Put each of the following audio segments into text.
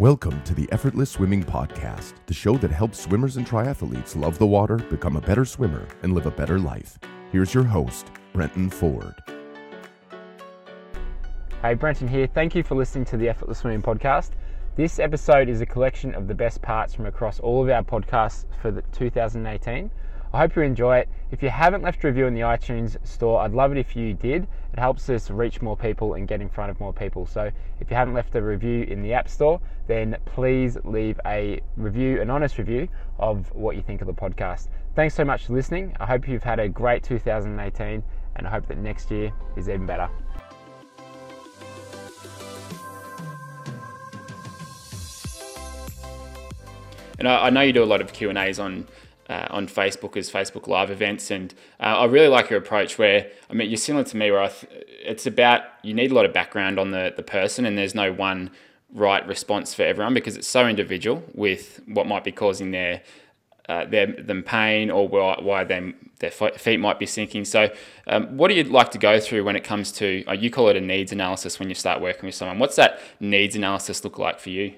Welcome to the Effortless Swimming Podcast, the show that helps swimmers and triathletes love the water, become a better swimmer, and live a better life. Here's your host, Brenton Ford. Hey, Brenton here. Thank you for listening to the Effortless Swimming Podcast. This episode is a collection of the best parts from across all of our podcasts for the 2018. I hope you enjoy it. If you haven't left a review in the iTunes store, I'd love it if you did. It helps us reach more people and get in front of more people. So if you haven't left a review in the App Store, then please leave a review, an honest review of what you think of the podcast. Thanks so much for listening. I hope you've had a great 2018 and I hope that next year is even better. And I, know you do a lot of Q and A's on uh, on Facebook as Facebook Live events, and uh, I really like your approach. Where I mean, you're similar to me, where th- it's about you need a lot of background on the the person, and there's no one right response for everyone because it's so individual with what might be causing their uh, their them pain or why, why them their feet might be sinking. So, um, what do you like to go through when it comes to uh, you call it a needs analysis when you start working with someone? What's that needs analysis look like for you?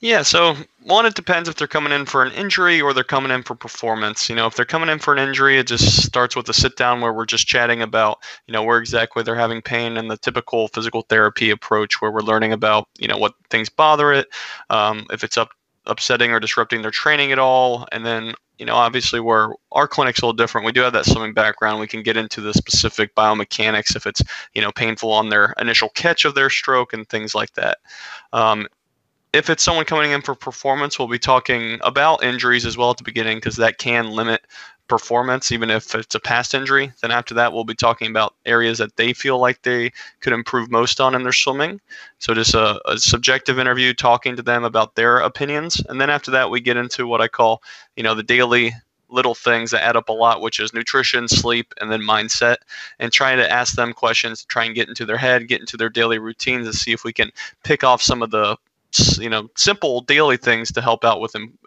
Yeah, so one, it depends if they're coming in for an injury or they're coming in for performance. You know, if they're coming in for an injury, it just starts with a sit down where we're just chatting about, you know, where exactly they're having pain and the typical physical therapy approach where we're learning about, you know, what things bother it, um, if it's up upsetting or disrupting their training at all, and then you know, obviously where our clinic's a little different. We do have that swimming background. We can get into the specific biomechanics if it's, you know, painful on their initial catch of their stroke and things like that. Um, if it's someone coming in for performance, we'll be talking about injuries as well at the beginning because that can limit performance, even if it's a past injury. Then after that, we'll be talking about areas that they feel like they could improve most on in their swimming. So just a, a, subjective interview, talking to them about their opinions, and then after that, we get into what I call, you know, the daily little things that add up a lot, which is nutrition, sleep, and then mindset, and trying to ask them questions to try and get into their head, get into their daily routines, and see if we can pick off some of the you know simple daily things to help out with Im-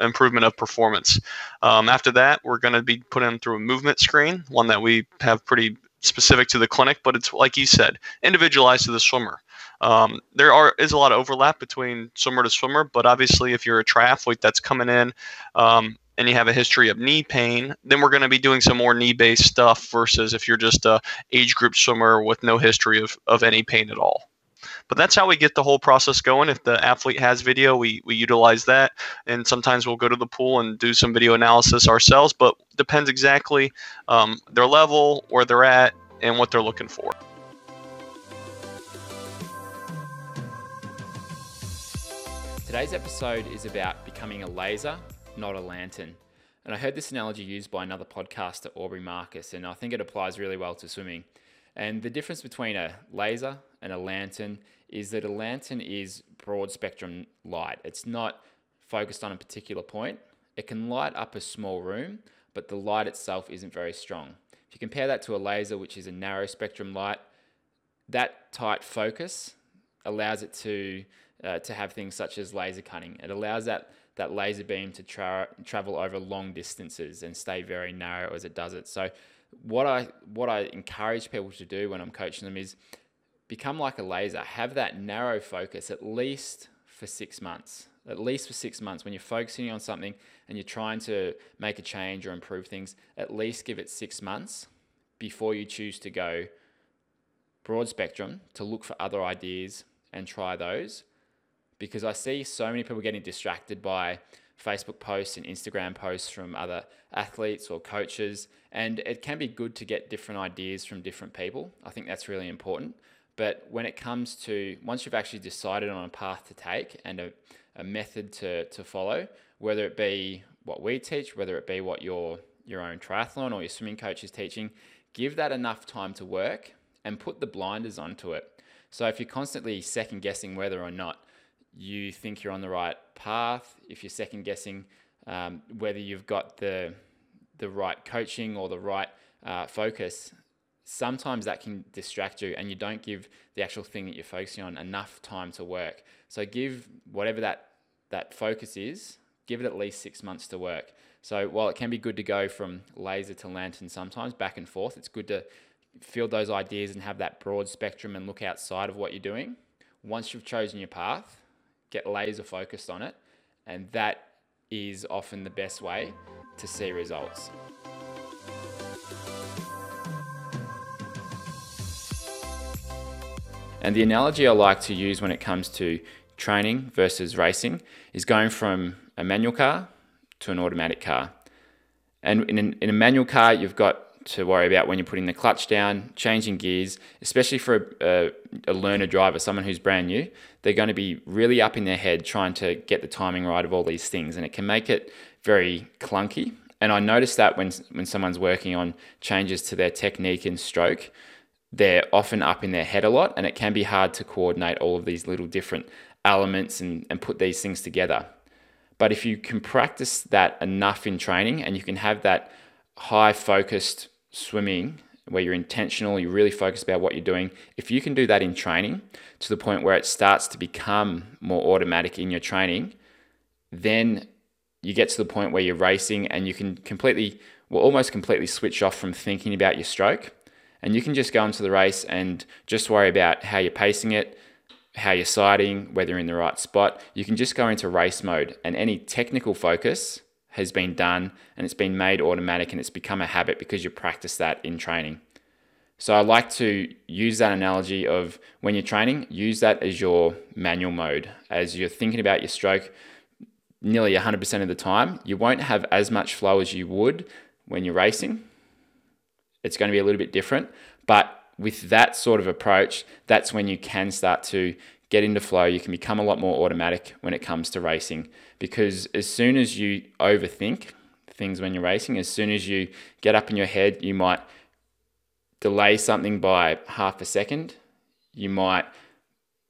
improvement of performance. Um, after that, we're going to be putting through a movement screen, one that we have pretty specific to the clinic, but it's like you said, individualized to the swimmer. Um, there are is a lot of overlap between swimmer to swimmer, but obviously, if you're a triathlete that's coming in um, and you have a history of knee pain, then we're going to be doing some more knee-based stuff versus if you're just a age group swimmer with no history of, of any pain at all. But that's how we get the whole process going. If the athlete has video, we, we utilize that. And sometimes we'll go to the pool and do some video analysis ourselves, but depends exactly um, their level, where they're at, and what they're looking for. Today's episode is about becoming a laser, not a lantern. And I heard this analogy used by another podcaster, Aubrey Marcus, and I think it applies really well to swimming. And the difference between a laser and a lantern is that a lantern is broad spectrum light. It's not focused on a particular point. It can light up a small room, but the light itself isn't very strong. If you compare that to a laser, which is a narrow spectrum light, that tight focus allows it to uh, to have things such as laser cutting. It allows that that laser beam to tra- travel over long distances and stay very narrow as it does it. So what I what I encourage people to do when I'm coaching them is become like a laser. Have that narrow focus at least for six months. At least for six months, when you're focusing on something and you're trying to make a change or improve things, at least give it six months before you choose to go broad spectrum to look for other ideas and try those. Because I see so many people getting distracted by Facebook posts and Instagram posts from other athletes or coaches. And it can be good to get different ideas from different people. I think that's really important. But when it comes to once you've actually decided on a path to take and a, a method to, to follow, whether it be what we teach, whether it be what your your own triathlon or your swimming coach is teaching, give that enough time to work and put the blinders onto it. So if you're constantly second guessing whether or not you think you're on the right path, if you're second guessing um, whether you've got the the right coaching or the right uh, focus, sometimes that can distract you and you don't give the actual thing that you're focusing on enough time to work. So give whatever that that focus is, give it at least six months to work. So while it can be good to go from laser to lantern sometimes back and forth, it's good to field those ideas and have that broad spectrum and look outside of what you're doing. Once you've chosen your path, get laser focused on it, and that is often the best way to see results. And the analogy I like to use when it comes to training versus racing is going from a manual car to an automatic car. And in, an, in a manual car, you've got to worry about when you're putting the clutch down, changing gears, especially for a, a, a, learner driver, someone who's brand new. They're going to be really up in their head trying to get the timing right of all these things, and it can make it very clunky. And I notice that when when someone's working on changes to their technique and stroke, they're often up in their head a lot, and it can be hard to coordinate all of these little different elements and, and put these things together. But if you can practice that enough in training and you can have that high focused swimming where you're intentional, you're really focused about what you're doing, if you can do that in training to the point where it starts to become more automatic in your training, then you get to the point where you're racing and you can completely, well, almost completely switch off from thinking about your stroke. And you can just go into the race and just worry about how you're pacing it, how you're sighting, whether you're in the right spot. You can just go into race mode and any technical focus has been done and it's been made automatic and it's become a habit because you practice that in training. So I like to use that analogy of when you're training, use that as your manual mode. As you're thinking about your stroke nearly 100% of the time, you won't have as much flow as you would when you're racing. It's going to be a little bit different, but with that sort of approach, that's when you can start to get into flow. You can become a lot more automatic when it comes to racing because as soon as you overthink things when you're racing, as soon as you get up in your head, you might delay something by half a second. You might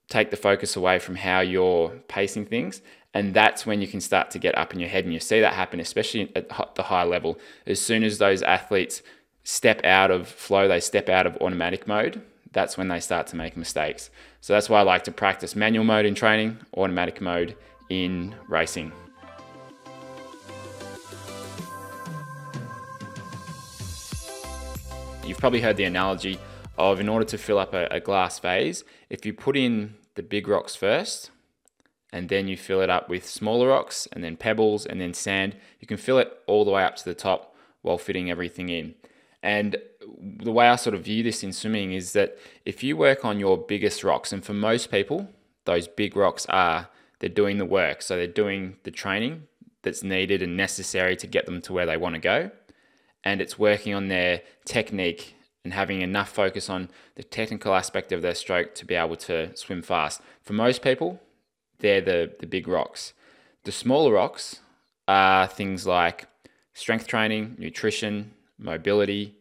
take the focus away from how you're pacing things. And that's when you can start to get up in your head. And you see that happen, especially at the high level. As soon as those athletes step out of flow, they step out of automatic mode, that's when they start to make mistakes. So that's why I like to practice manual mode in training, automatic mode in racing. You've probably heard the analogy of in order to fill up a, a, glass vase, if you put in the big rocks first and then you fill it up with smaller rocks and then pebbles and then sand, you can fill it all the way up to the top while fitting everything in. And the way I sort of view this in swimming is that if you work on your biggest rocks, and for most people, those big rocks are, they're doing the work. So they're doing the training that's needed and necessary to get them to where they want to go. And it's working on their technique and having enough focus on the technical aspect of their stroke to be able to swim fast. For most people, they're the, the big rocks. The smaller rocks are things like strength training, nutrition, mobility,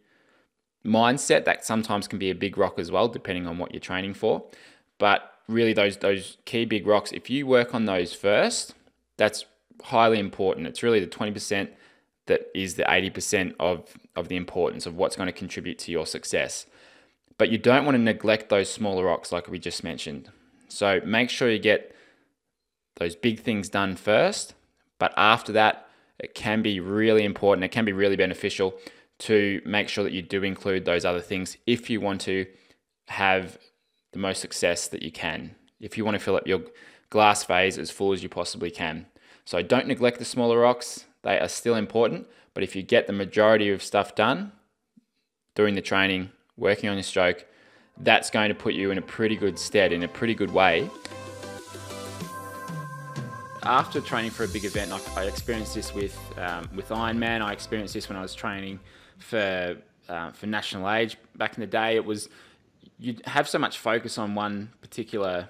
mindset. That sometimes can be a big rock as well, depending on what you're training for. But really, those those key big rocks, if you work on those first, that's highly important. It's really the 20% that is the 80% of, of the importance of what's going to contribute to your success. But you don't want to neglect those smaller rocks like we just mentioned. So make sure you get those big things done first. But after that, it can be really important. It can be really beneficial to make sure that you do include those other things if you want to have the most success that you can. If you want to fill up your glass vase as full as you possibly can. So don't neglect the smaller rocks, they are still important. But if you get the majority of stuff done during the training, working on your stroke, that's going to put you in a pretty good stead, in a pretty good way after training for a big event, I, experienced this with um, with Ironman. I experienced this when I was training for uh, for national age back in the day. It was you'd have so much focus on one particular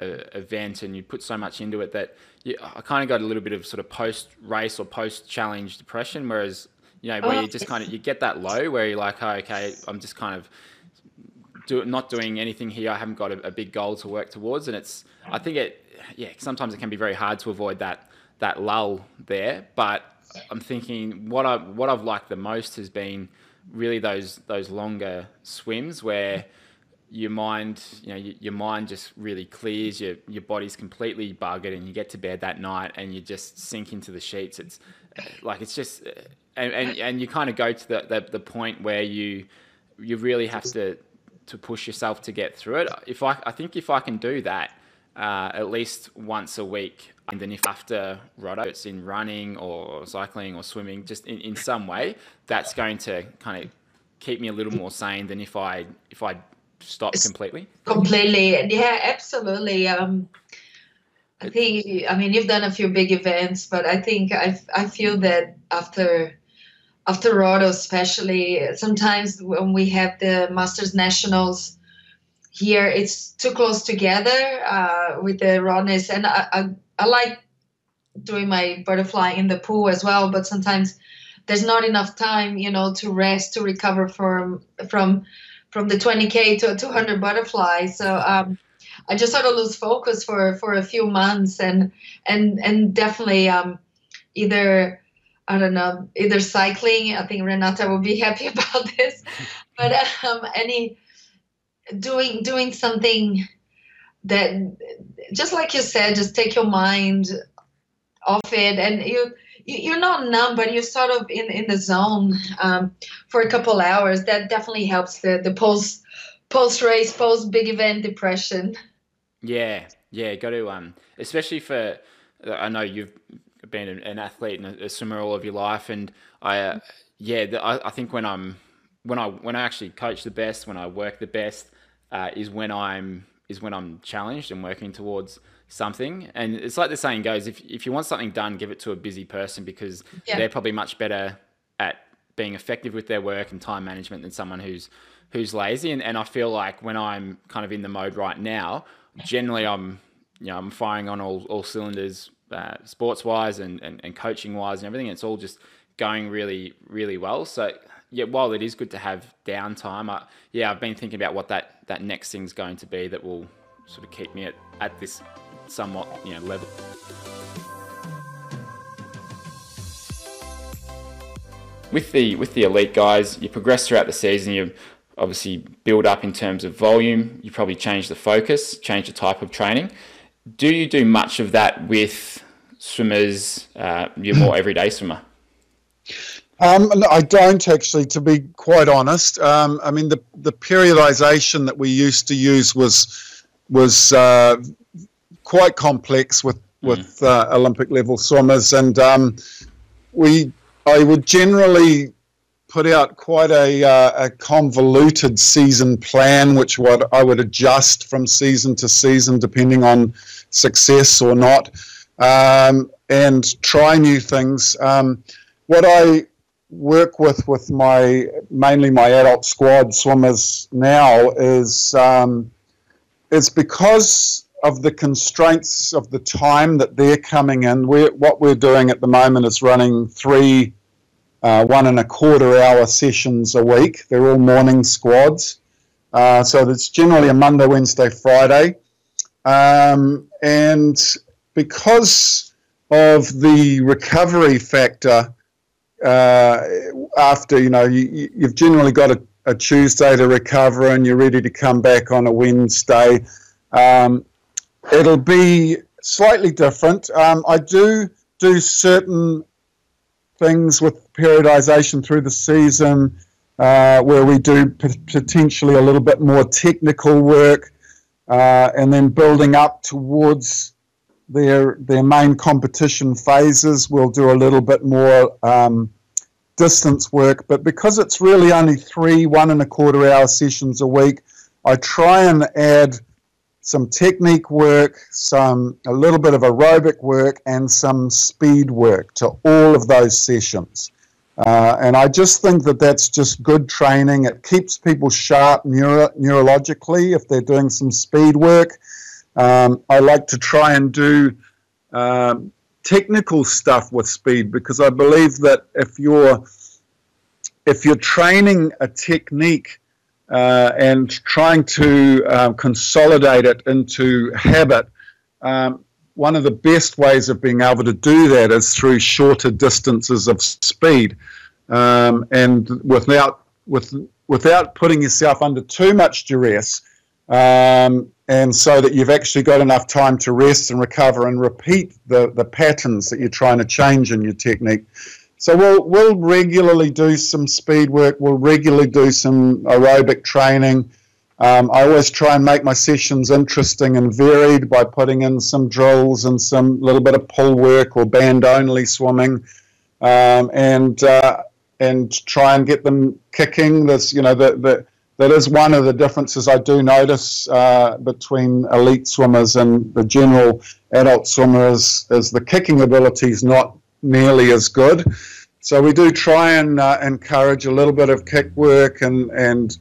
uh, event, and you'd put so much into it that you, I kind of got a little bit of sort of post race or post challenge depression. Whereas you know where you just kind of you get that low where you're like, oh, okay, I'm just kind of do, not doing anything here. I haven't got a, a big goal to work towards, and it's I think it yeah, sometimes it can be very hard to avoid that that lull there. But I'm thinking what I what I've liked the most has been really those those longer swims where your mind, you know, your mind just really clears. Your your body's completely buggered, and you get to bed that night, and you just sink into the sheets. It's like it's just, and and, and you kind of go to the, the the point where you you really have to to push yourself to get through it. If I I think if I can do that, uh, at least once a week. And then if after Rotto, it's in running or cycling or swimming, just in, in some way, that's going to kind of keep me a little more sane than if I if I stop completely. Completely, yeah, absolutely. Um, I think I mean you've done a few big events, but I think I I feel that after after Rotto, especially sometimes when we have the Masters Nationals here, it's too close together uh, with the rawness, and I, I I like doing my butterfly in the pool as well, but sometimes there's not enough time, you know, to rest to recover from from from the 20k to a 200 butterfly. So um, I just sort of lose focus for for a few months, and and and definitely um, either I don't know either cycling. I think Renata will be happy about this, but um, any doing doing something that just like you said, just take your mind off it, and you you're not numb, but you're sort of in in the zone um, for a couple hours. That definitely helps the the post post race, post big event depression. Yeah, yeah, got to um, especially for I know you've been an athlete and a swimmer all of your life, and I uh, yeah, I, I think when I'm when I when I actually coach the best, when I work the best, uh, is when I'm is when I'm challenged and working towards something. And it's like the saying goes: if if you want something done, give it to a busy person because yeah. they're probably much better at being effective with their work and time management than someone who's who's lazy. And and I feel like when I'm kind of in the mode right now, generally I'm you know I'm firing on all all cylinders, uh, sports wise and, and and coaching wise and everything. It's all just going really really well. So yeah, while it is good to have downtime, I, yeah, I've been thinking about what that that next thing's going to be that will sort of keep me at, at this somewhat you know level. With the with the elite guys, you progress throughout the season. You obviously build up in terms of volume. You probably change the focus, change the type of training. Do you do much of that with swimmers? Uh, your more everyday swimmer. Um, no, I don't actually, to be quite honest. Um, I mean, the the periodization that we used to use was was uh, quite complex with hmm. with uh, Olympic level swimmers, and um, we I would generally put out quite a, uh, a convoluted season plan, which what I would adjust from season to season depending on success or not, um, and try new things. Um, what I work with with my mainly my adult squad swimmers now is um, it's because of the constraints of the time that they're coming in. We're, what we're doing at the moment is running three uh, one and a quarter hour sessions a week. They're all morning squads. Uh, so it's generally a Monday, Wednesday, Friday. Um, and because of the recovery factor, uh, after you know you, have generally got a, a, Tuesday to recover and you're ready to come back on a Wednesday. Um, it'll be slightly different. Um, I do do certain things with periodization through the season uh, where we do p- potentially a little bit more technical work uh, and then building up towards their their main competition phases. We'll do a little bit more um, distance work, but because it's really only three one and a quarter hour sessions a week, I try and add some technique work, some a little bit of aerobic work, and some speed work to all of those sessions. Uh, and I just think that that's just good training. It keeps people sharp neuro- neurologically if they're doing some speed work. Um, I like to try and do um, technical stuff with speed because I believe that if you're if you're training a technique uh, and trying to um, consolidate it into habit, um, one of the best ways of being able to do that is through shorter distances of speed, um, and without with without putting yourself under too much duress, um, and so that you've actually got enough time to rest and recover and repeat the the patterns that you're trying to change in your technique. So we'll we'll regularly do some speed work. We'll regularly do some aerobic training. Um, I always try and make my sessions interesting and varied by putting in some drills and some little bit of pull work or band only swimming, um, and uh, and try and get them kicking. This you know the, the that is one of the differences I do notice uh, between elite swimmers and the general adult swimmers is the kicking ability is not nearly as good. So we do try and uh, encourage a little bit of kick work and and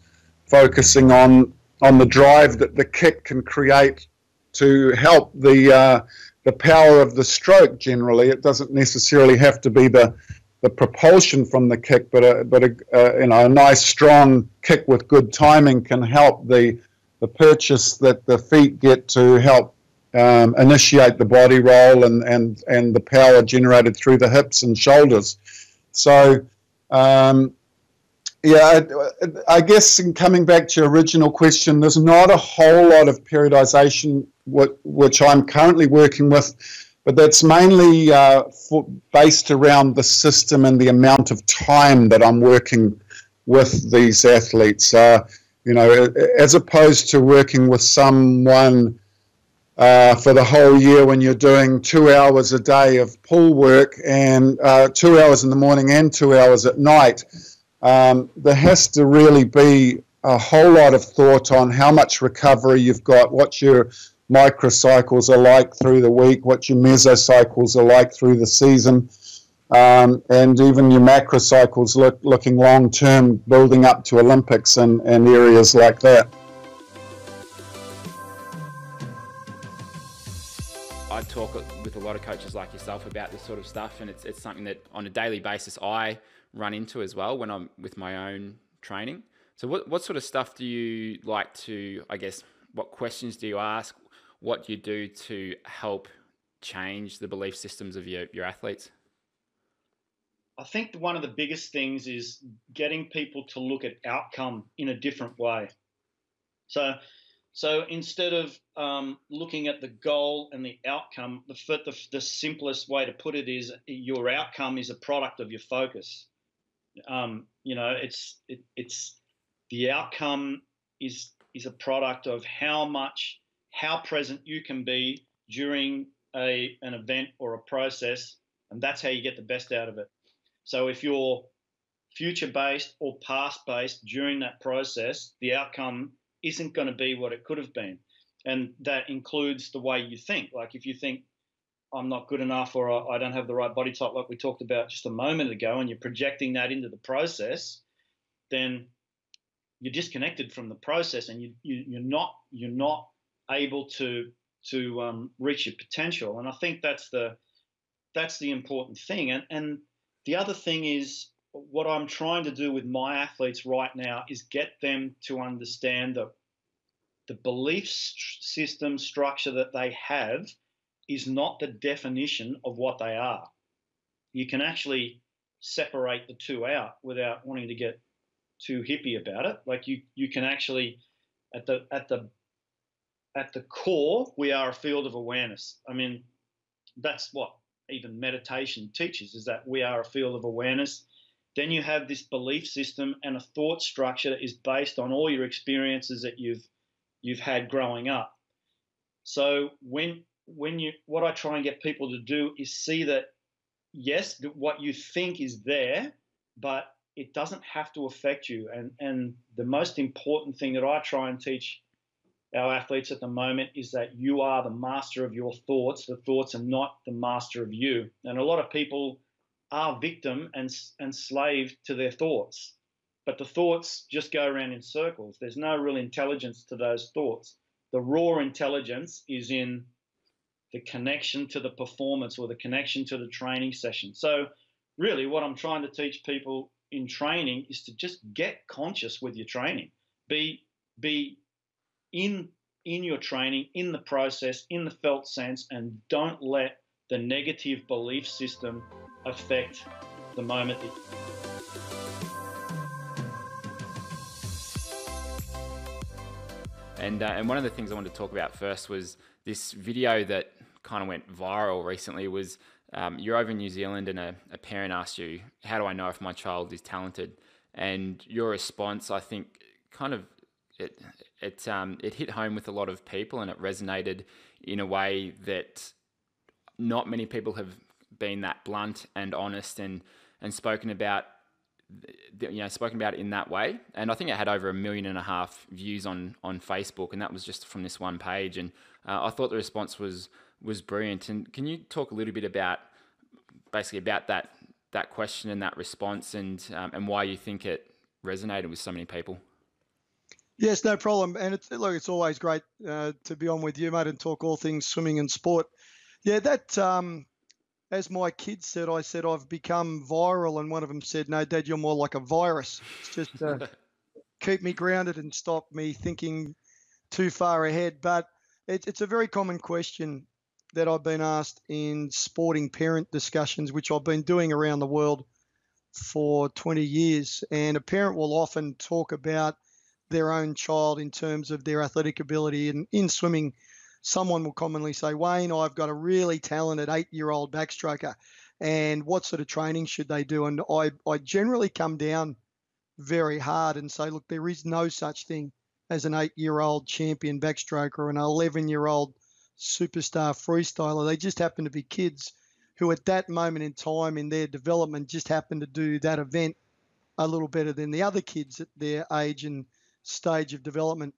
focusing on on the drive that the kick can create to help the uh, the power of the stroke. Generally, it doesn't necessarily have to be the the propulsion from the kick, but a but a, you know a nice strong kick with good timing can help the the purchase that the feet get to help um, initiate the body roll and, and, and the power generated through the hips and shoulders. So, um, yeah, I, I guess in coming back to your original question, there's not a whole lot of periodization which I'm currently working with, but that's mainly uh, for, based around the system and the amount of time that I'm working with these athletes. Uh, you know, as opposed to working with someone uh, for the whole year when you're doing two hours a day of pull work and uh, two hours in the morning and two hours at night um, there has to really be a whole lot of thought on how much recovery you've got, what your microcycles are like through the week, what your mesocycles are like through the season, um, and even your macrocycles look, looking long term, building up to Olympics and, and areas like that. I talk with a lot of coaches like yourself about this sort of stuff, and it's, it's something that on a daily basis I run into as well when I'm with my own training. So, what, what sort of stuff do you like to, I guess, what questions do you ask? What you do to help change the belief systems of your, your athletes? I think one of the biggest things is getting people to look at outcome in a different way. So, so instead of um, looking at the goal and the outcome, the, the, the simplest way to put it is your outcome is a product of your focus. Um, you know, it's it, it's the outcome is is a product of how much how present you can be during a an event or a process, and that's how you get the best out of it. So if you're future based or past based during that process, the outcome isn't going to be what it could have been. And that includes the way you think. Like if you think I'm not good enough or I don't have the right body type, like we talked about just a moment ago, and you're projecting that into the process, then you're disconnected from the process, and you, you are not you're not able to to um, reach your potential. And I think that's the that's the important thing. And and the other thing is what I'm trying to do with my athletes right now is get them to understand that the belief system structure that they have is not the definition of what they are. You can actually separate the two out without wanting to get too hippie about it. Like you, you can actually at the at the at the core, we are a field of awareness. I mean, that's what even meditation teaches is that we are a field of awareness. Then you have this belief system and a thought structure that is based on all your experiences that you've you've had growing up. So when when you what I try and get people to do is see that yes, what you think is there, but it doesn't have to affect you. And and the most important thing that I try and teach our athletes at the moment is that you are the master of your thoughts. The thoughts are not the master of you. And a lot of people are victim and and slave to their thoughts. But the thoughts just go around in circles. There's no real intelligence to those thoughts. The raw intelligence is in the connection to the performance or the connection to the training session. So, really, what I'm trying to teach people in training is to just get conscious with your training. Be be in in your training, in the process, in the felt sense, and don't let the negative belief system affect the moment. And, uh, and one of the things I wanted to talk about first was this video that kind of went viral recently was um, you're over in New Zealand and a, a, parent asked you, How do I know if my child is talented? And your response, I think, kind of it, it um, it hit home with a lot of people, and it resonated in a way that not many people have been that blunt and honest and and spoken about you know spoken about in that way. And i think it had over a million and a half views on on facebook and that was just from this one page. And uh, i thought the response was was brilliant. And can you talk a little bit about basically about that that question and that response and um, and why you think it resonated with so many people yes no problem and it's look it's always great uh, to be on with you mate and talk all things swimming and sport yeah that um as my kids said, I said I've become viral, and one of them said, "No, Dad, you're more like a virus. It's just uh, keep me grounded and stop me thinking too far ahead." But it, it's a very common question that I've been asked in sporting parent discussions, which I've been doing around the world for 20 years. And a parent will often talk about their own child in terms of their athletic ability. And in swimming, someone will commonly say, Wayne, I've got a really talented eight year old backstroker. And what sort of training should they do? And I, I generally come down very hard and say, look, there is no such thing as an eight year old champion backstroker or an 11 year old superstar freestyler. They just happen to be kids who, at that moment in time in their development, just happen to do that event a little better than the other kids at their age and stage of development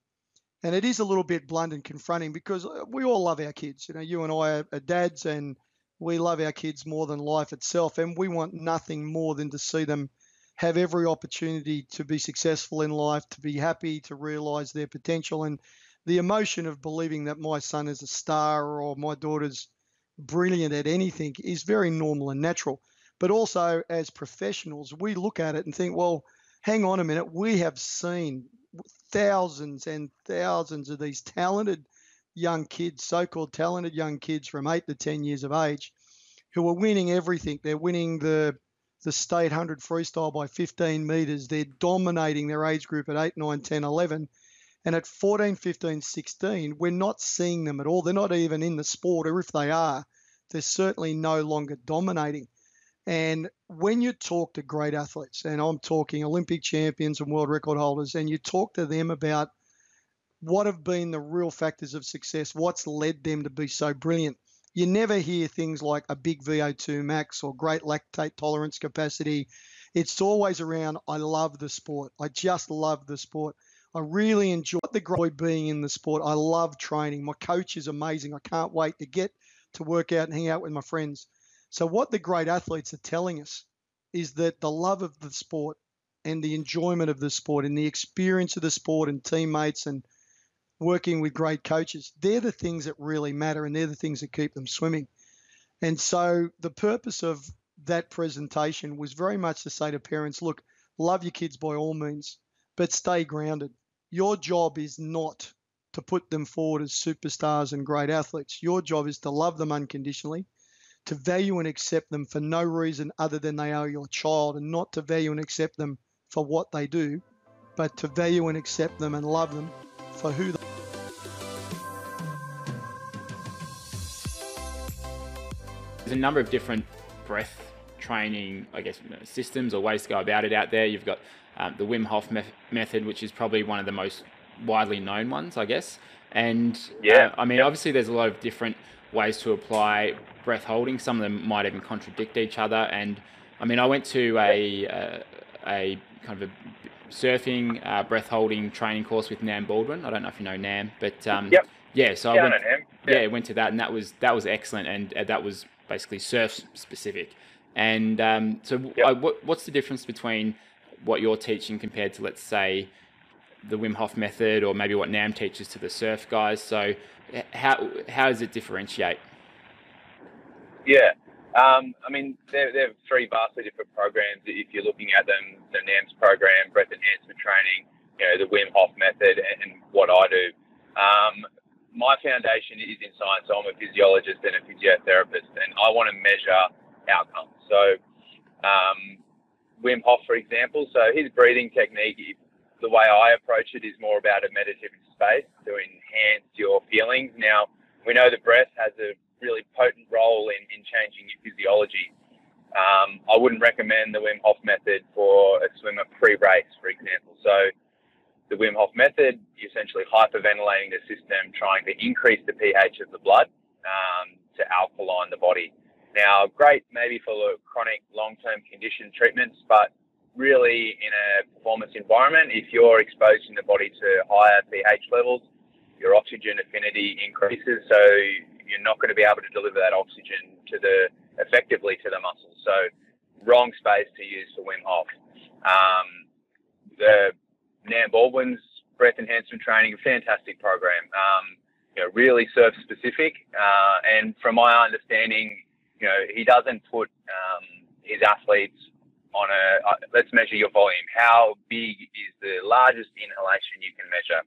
and it is a little bit blunt and confronting because uh, we all love our kids. You know, you and I are, dads, and we love our kids more than life itself, and we want nothing more than to see them have every opportunity to be successful in life, to be happy, to realize their potential, and the emotion of believing that my son is a star or my daughter's brilliant at anything is very normal and natural. But also, as professionals, we look at it and think, well, hang on a minute, we have seen thousands and thousands of these talented young kids, so called talented young kids from 8 to 10 years of age, who are winning everything. They're winning the the state 100 freestyle by 15 meters. They're dominating their age group at 8, 9, 10, 11. And at 14, 15, 16, we're not seeing them at all. They're not even in the sport, or if they are, they're certainly no longer dominating. And when you talk to great athletes, and I'm talking Olympic champions and world record holders, and you talk to them about what have been the real factors of success, what's led them to be so brilliant, you never hear things like a big VO2 max or great lactate tolerance capacity. It's always around, I love the sport. I just love the sport. I really enjoy the joy being in the sport. I love training. My coach is amazing. I can't wait to get to work out and hang out with my friends. So, what the great athletes are telling us is that the love of the sport and the enjoyment of the sport and the experience of the sport and teammates and working with great coaches, they're the things that really matter and they're the things that keep them swimming. And so, the purpose of that presentation was very much to say to parents look, love your kids by all means, but stay grounded. Your job is not to put them forward as superstars and great athletes. Your job is to love them unconditionally to value and accept them for no reason other than they are your child and not to value and accept them for what they do, but to value and accept them and love them for who they are. There's a number of different breath training, I guess, systems or ways to go about it out there. You've got um, the Wim Hof me- method, which is probably one of the most widely known ones, I guess. And yeah, uh, I mean, obviously, there's a lot of different ways to apply breath holding. Some of them might even contradict each other. And I mean, I went to a uh, a kind of a surfing uh, breath holding training course with Nam Baldwin. I don't know if you know Nam, but um, yep. yeah. So yeah, I went, yeah. yeah, went to that, and that was that was excellent, and uh, that was basically surf specific. And um, so, yep. I, what, what's the difference between what you're teaching compared to, let's say, the Wim Hof method, or maybe what Nam teaches to the surf guys? So, how how does it differentiate? Yeah, um, I mean they're, they're three vastly different programs. If you're looking at them, the Nam's program, breath enhancement training, you know the Wim Hof method, and, and what I do. Um, my foundation is in science. So I'm a physiologist and a physiotherapist, and I want to measure outcomes. So um, Wim Hof, for example, so his breathing technique, the way I approach it is more about a meditative space to enhance your feelings. Now, we know the breath has a really potent role in, in changing your physiology. Um, I wouldn't recommend the Wim Hof method for a swimmer pre-race, for example. So the Wim Hof method, you essentially hyperventilating the system, trying to increase the pH of the blood um, to alkaline the body. Now, great maybe for chronic long-term condition treatments, but really in a performance environment, if you're exposing the body to higher pH levels, your oxygen affinity increases, so you're not going to be able to deliver that oxygen to the effectively to the muscles. So, wrong space to use for Wim Hof. Um, the Nam Baldwin's breath enhancement training, a fantastic program. Um, you know, really surf specific, uh, and from my understanding, you know, he doesn't put um, his athletes on a. Uh, let's measure your volume. How big is the largest inhalation you can measure?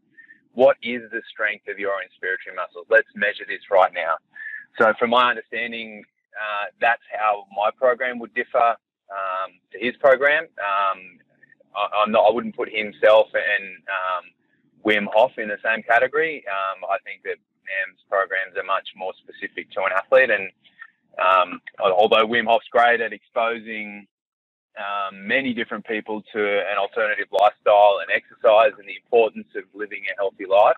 What is the strength of your inspiratory muscles? Let's measure this right now. So, from my understanding, uh, that's how my program would differ um, to his program. Um, I, am not. I wouldn't put himself and um, Wim Hof in the same category. Um, I think that Nam's programs are much more specific to an athlete, and um, although Wim Hof's great at exposing um, many different people to an alternative lifestyle and exercise and the importance of living a healthy life.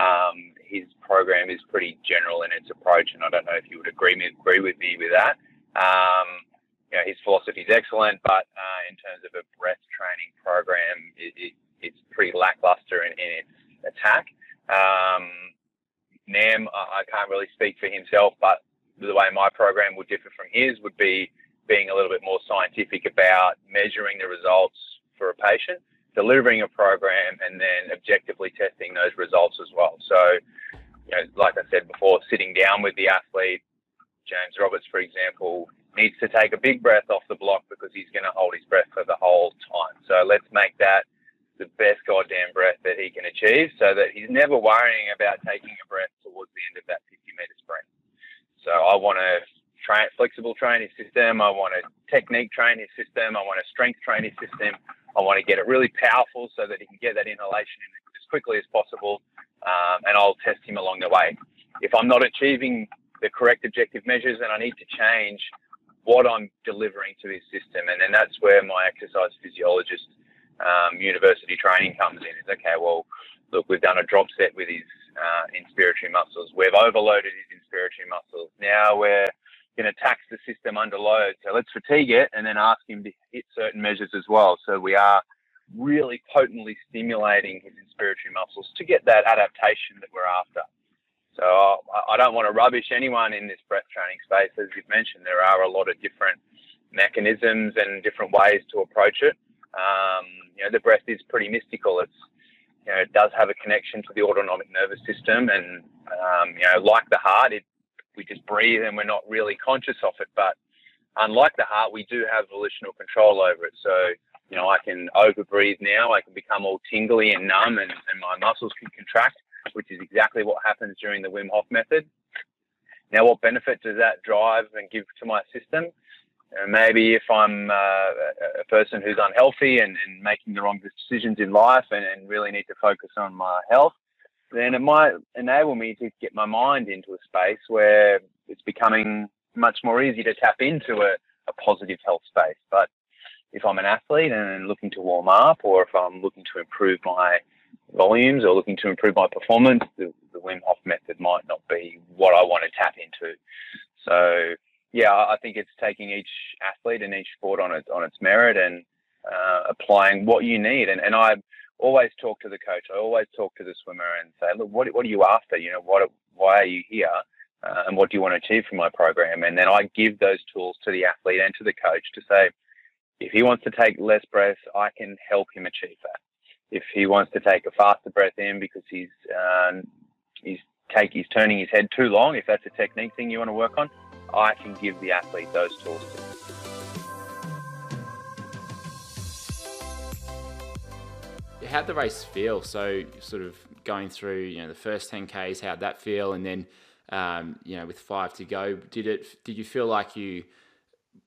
Um, his program is pretty general in its approach, and I don't know if you would agree, agree with me with that. Um, you know, his philosophy is excellent, but uh, in terms of a breath training program, it, it, it's pretty lackluster in, in its attack. Um, Nam, I can't really speak for himself, but the way my program would differ from his would be being a little bit more scientific about measuring the results for a patient, delivering a program, and then objectively testing those results as well. So, you know, like I said before, sitting down with the athlete, James Roberts, for example, needs to take a big breath off the block because he's going to hold his breath for the whole time. So let's make that the best goddamn breath that he can achieve so that he's never worrying about taking a breath towards the end of that 50 meter sprint. So I want to train, flexible training system. I want a technique training system. I want a strength training system. I want to get it really powerful so that he can get that inhalation in as quickly as possible. Um, and I'll test him along the way. If I'm not achieving the correct objective measures, then I need to change what I'm delivering to his system. And then that's where my exercise physiologist um, university training comes in. Is okay, well, look, we've done a drop set with his uh, inspiratory muscles. We've overloaded his inspiratory muscles. Now we're going to tax the system under load. So let's fatigue it and then ask him to hit certain measures as well. So we are really potently stimulating his inspiratory muscles to get that adaptation that we're after. So I don't want to rubbish anyone in this breath training space. As you've mentioned, there are a lot of different mechanisms and different ways to approach it. Um, you know, the breath is pretty mystical. It's, you know, it does have a connection to the autonomic nervous system, and um, you know, like the heart, it we just breathe and we're not really conscious of it. But unlike the heart, we do have volitional control over it. So you know, I can over breathe now. I can become all tingly and numb, and, and my muscles can contract which is exactly what happens during the Wim Hof method. Now, what benefit does that drive and give to my system? Uh, maybe if I'm uh, a person who's unhealthy and, and, making the wrong decisions in life and, and, really need to focus on my health, then it might enable me to get my mind into a space where it's becoming much more easy to tap into a, a positive health space. But if I'm an athlete and looking to warm up, or if I'm looking to improve my volumes or looking to improve my performance, the, the Wim Hof method might not be what I want to tap into. So yeah, I think it's taking each athlete and each sport on its on its merit and uh, applying what you need. And and I always talk to the coach. I always talk to the swimmer and say, look, what what are you after? You know, what why are you here? Uh, and what do you want to achieve from my program? And then I give those tools to the athlete and to the coach to say, if he wants to take less breaths, I can help him achieve that if he wants to take a faster breath in because he's um, he's take he's turning his head too long, if that's a technique thing you want to work on, I can give the athlete those tools. How'd the race feel? So sort of going through, you know, the first 10Ks, how'd that feel? And then, um, you know, with five to go, did it, did you feel like you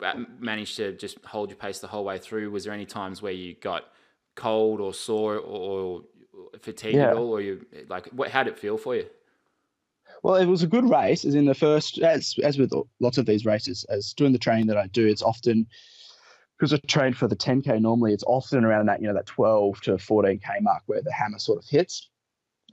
uh, managed to just hold your pace the whole way through? Was there any times where you got cold or sore or, fatigued yeah. at all, or you like what? how'd it feel for you? Well, it was a good race. As in the first, as as with lots of these races, as doing the training that I do, it's often because I train for the 10k normally. It's often around that you know that 12 to 14k mark where the hammer sort of hits.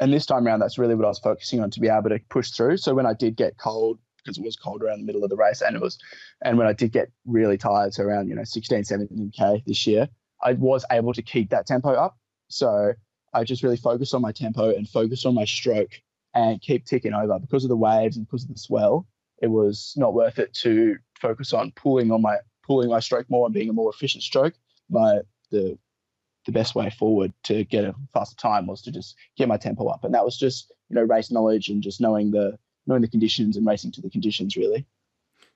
and this time around, that's really what I was focusing on to be able to push through. So when I did get cold, because it was cold around the middle of the race, and it was, and when I did get really tired, so around you know 16, 17 k this year, I was able to keep that tempo up. So I just really focused on my tempo and focused on my stroke and keep ticking over because of the waves and because of the swell. It was not worth it to focus on pulling on my pulling my stroke more and being a more efficient stroke. But the the best way forward to get a faster time was to just get my tempo up, and that was just you know race knowledge and just knowing the knowing the conditions and racing to the conditions really.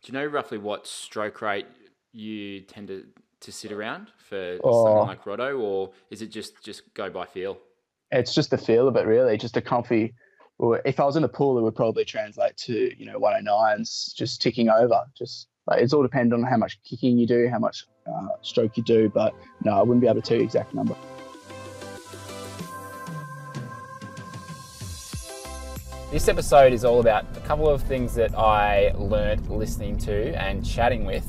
Do you know roughly what stroke rate you tend to, to sit around for Oh. someone like Rotto, or is it just just go by feel? It's just the feel of it really, just a comfy. Or if I was in the pool, it would probably translate to you know 109s, just ticking over. Just it's all dependent on how much kicking you do, how much uh, stroke you do. But no, I wouldn't be able to tell you exact number. This episode is all about a couple of things that I learnt listening to and chatting with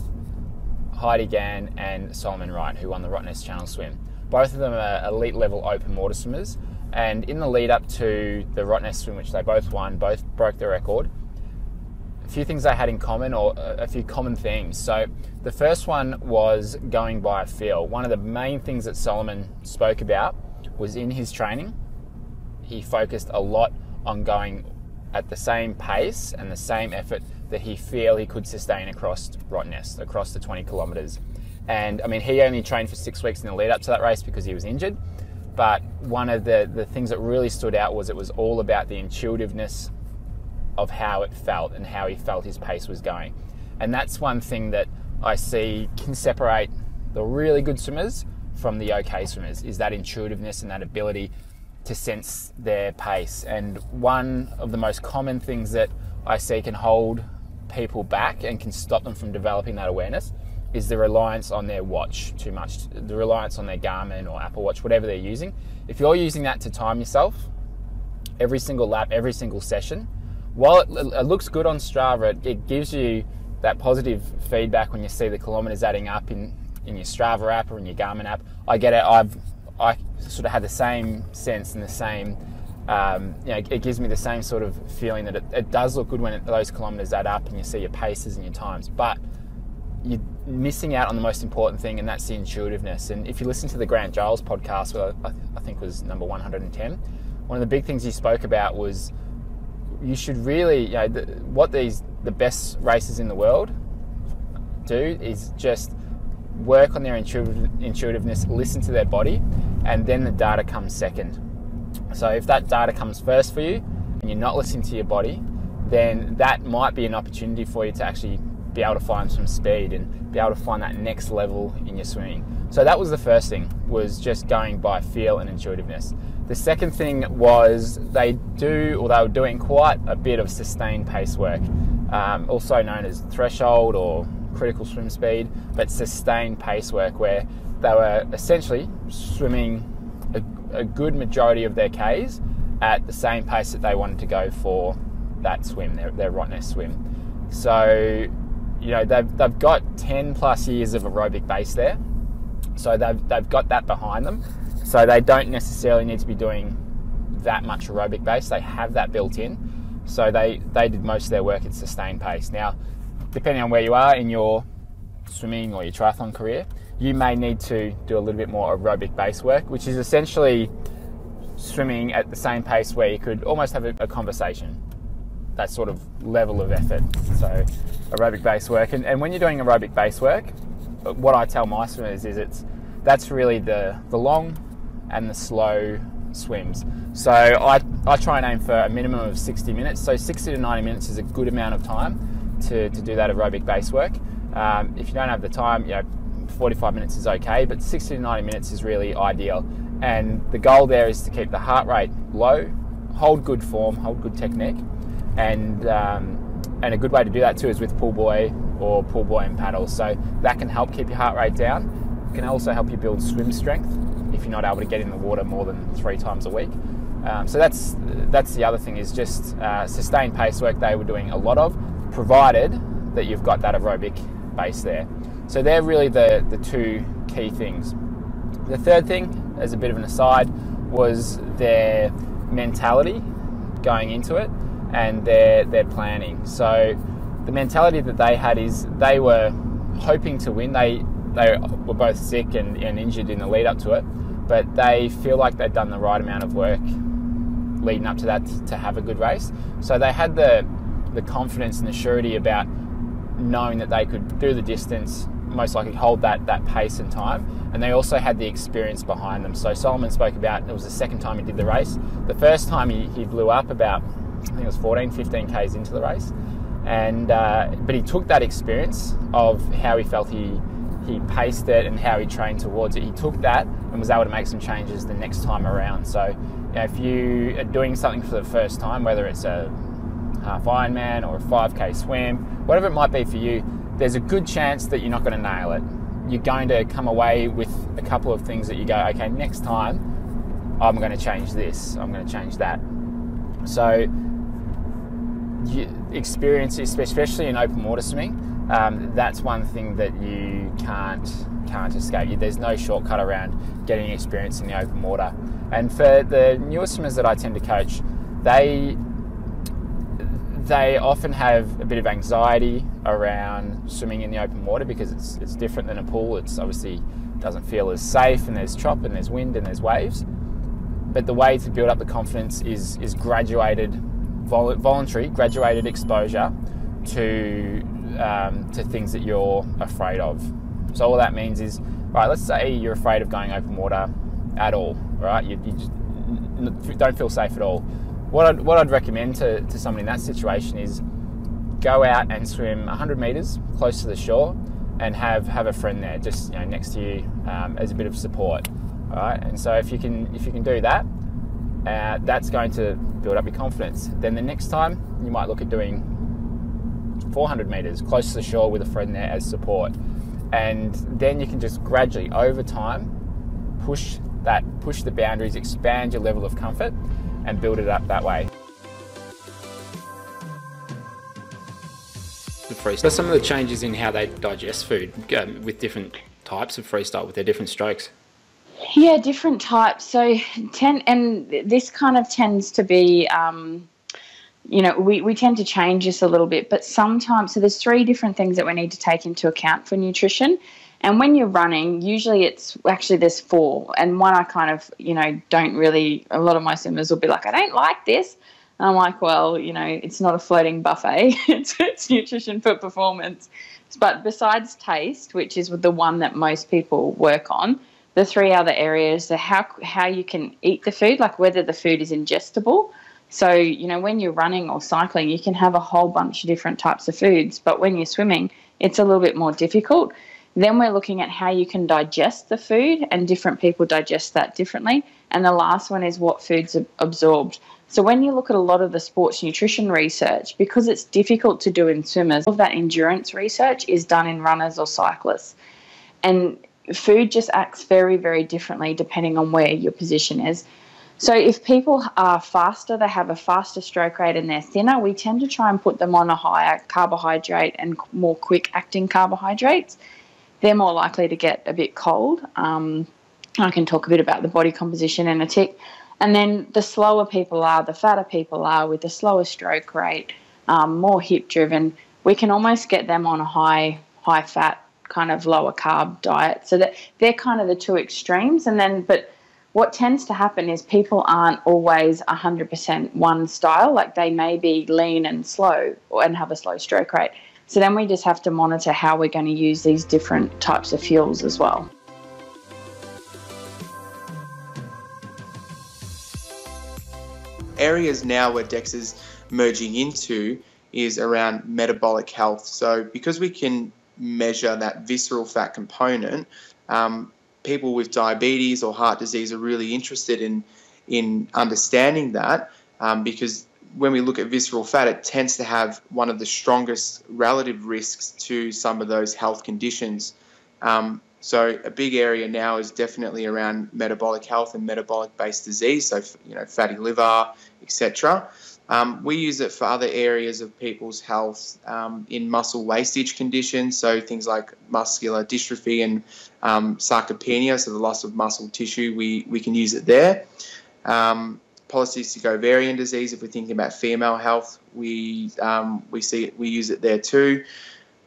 Heidi Gan and Solomon Wright, who won the Rottnest Channel Swim. Both of them are elite level open water swimmers, and in the lead up to the Rottnest Swim, which they both won, both broke the record. A few things they had in common, or a few common themes. So, the first one was going by feel. One of the main things that Solomon spoke about was in his training, he focused a lot on going at the same pace and the same effort that he feel he could sustain across Rottnest, across the 20 kilometres. And I mean, he only trained for six weeks in the lead up to that race because he was injured. But one of the, the things that really stood out was it was all about the intuitiveness of how it felt and how he felt his pace was going. And that's one thing that I see can separate the really good swimmers from the okay swimmers is that intuitiveness and that ability to sense their pace. And one of the most common things that I see can hold people back and can stop them from developing that awareness is the reliance on their watch too much, the reliance on their Garmin or Apple Watch, whatever they're using. If you're using that to time yourself every single lap, every single session, while it, it looks good on Strava, it, it gives you that positive feedback when you see the kilometers adding up in, in your Strava app or in your Garmin app. I get it. I've I sort of had the same sense and the same. Um, you know, it gives me the same sort of feeling that it, it does look good when it, those kilometers add up and you see your paces and your times, but you're missing out on the most important thing, and that's the intuitiveness. And if you listen to the Grant Giles podcast, I, I think was number 110, one of the big things he spoke about was you should really, you know, the, what these the best racers in the world do is just work on their intuitive, intuitiveness, listen to their body, and then the data comes second. So if that data comes first for you and you're not listening to your body, then that might be an opportunity for you to actually be able to find some speed and be able to find that next level in your swimming. So that was the first thing was just going by feel and intuitiveness. The second thing was they do or they were doing quite a bit of sustained pace work, um, also known as threshold or critical swim speed, but sustained pace work where they were essentially swimming a, a good majority of their Ks at the same pace that they wanted to go for that swim, their, their Rottnest swim. So, you know, they've, they've got 10 plus years of aerobic base there. So they've, they've got that behind them. So they don't necessarily need to be doing that much aerobic base. They have that built in. So they, they did most of their work at sustained pace. Now, depending on where you are in your swimming or your triathlon career, you may need to do a little bit more aerobic base work, which is essentially swimming at the same pace where you could almost have a, a conversation. That sort of level of effort. So aerobic base work. And, and when you're doing aerobic base work, what I tell my swimmers is it's that's really the, the long and the slow swims. So I, I try and aim for a minimum of 60 minutes. So 60 to 90 minutes is a good amount of time to, to do that aerobic base work. Um, if you don't have the time, you know, 45 minutes is okay, but 60 to 90 minutes is really ideal. And the goal there is to keep the heart rate low, hold good form, hold good technique, and um, and a good way to do that too is with pull buoy or pull buoy and paddles. So that can help keep your heart rate down. It can also help you build swim strength if you're not able to get in the water more than three times a week. Um, so that's that's the other thing is just uh, sustained pace work they were doing a lot of, provided that you've got that aerobic base there. So they're really the, the two key things. The third thing, as a bit of an aside, was their mentality going into it and their their planning. So the mentality that they had is they were hoping to win. They they were both sick and, and injured in the lead up to it, but they feel like they've done the right amount of work leading up to that to have a good race. So they had the the confidence and the surety about knowing that they could do the distance, most likely hold that that pace and time, and they also had the experience behind them. So Solomon spoke about it was the second time he did the race. The first time he, he blew up about I think it was 14, 15 k's into the race, and uh, but he took that experience of how he felt he he paced it and how he trained towards it. He took that and was able to make some changes the next time around. So you know, if you are doing something for the first time, whether it's a half Ironman or a 5k swim, whatever it might be for you, there's a good chance that you're not going to nail it. You're going to come away with a couple of things that you go, okay, next time I'm going to change this, I'm going to change that. So, experience, especially in open water swimming, um, that's one thing that you can't can't escape. There's no shortcut around getting experience in the open water. And for the newer swimmers that I tend to coach, they they often have a bit of anxiety around swimming in the open water because it's it's different than a pool. It's obviously doesn't feel as safe, and there's chop, and there's wind, and there's waves. But the way to build up the confidence is is graduated, vol- voluntary, graduated exposure to um, to things that you're afraid of. So all that means is, right. Let's say you're afraid of going open water at all. Right, you, you just don't feel safe at all what I'd, what I'd recommend to, to someone in that situation is go out and swim 100 meters close to the shore and have have a friend there just you know next to you um, as a bit of support all right and so if you can if you can do that uh, that's going to build up your confidence then the next time you might look at doing 400 meters close to the shore with a friend there as support and then you can just gradually over time push that push the boundaries expand your level of comfort and build it up that way. The freestyle. Some of the changes in how they digest food um, with different types of freestyle with their different strokes. Yeah, different types. So, ten, and this kind of tends to be, um, you know, we, we tend to change this a little bit, but sometimes, so there's three different things that we need to take into account for nutrition. And when you're running, usually it's actually there's four, and one I kind of you know don't really. A lot of my swimmers will be like, I don't like this. And I'm like, well, you know, it's not a floating buffet. it's, it's nutrition for performance. But besides taste, which is the one that most people work on, the three other areas are how how you can eat the food, like whether the food is ingestible. So you know, when you're running or cycling, you can have a whole bunch of different types of foods, but when you're swimming, it's a little bit more difficult. Then we're looking at how you can digest the food, and different people digest that differently. And the last one is what foods are absorbed. So when you look at a lot of the sports nutrition research, because it's difficult to do in swimmers, all of that endurance research is done in runners or cyclists. And food just acts very, very differently depending on where your position is. So if people are faster, they have a faster stroke rate and they're thinner, we tend to try and put them on a higher carbohydrate and more quick acting carbohydrates they're more likely to get a bit cold. Um, I can talk a bit about the body composition in a tick. And then the slower people are, the fatter people are with a slower stroke rate, um, more hip driven. We can almost get them on a high high fat kind of lower carb diet. So that they're kind of the two extremes. And then, but what tends to happen is people aren't always 100% one style. Like they may be lean and slow and have a slow stroke rate. So then we just have to monitor how we're going to use these different types of fuels as well. Areas now where DEXA is merging into is around metabolic health. So because we can measure that visceral fat component, um, people with diabetes or heart disease are really interested in in understanding that um, because when we look at visceral fat, it tends to have one of the strongest relative risks to some of those health conditions. Um, so a big area now is definitely around metabolic health and metabolic-based disease, so you know fatty liver, etc. Um, we use it for other areas of people's health um, in muscle wastage conditions, so things like muscular dystrophy and um, sarcopenia, so the loss of muscle tissue. We we can use it there. Um, polycystic ovarian disease. If we're thinking about female health, we um, we see we use it there too.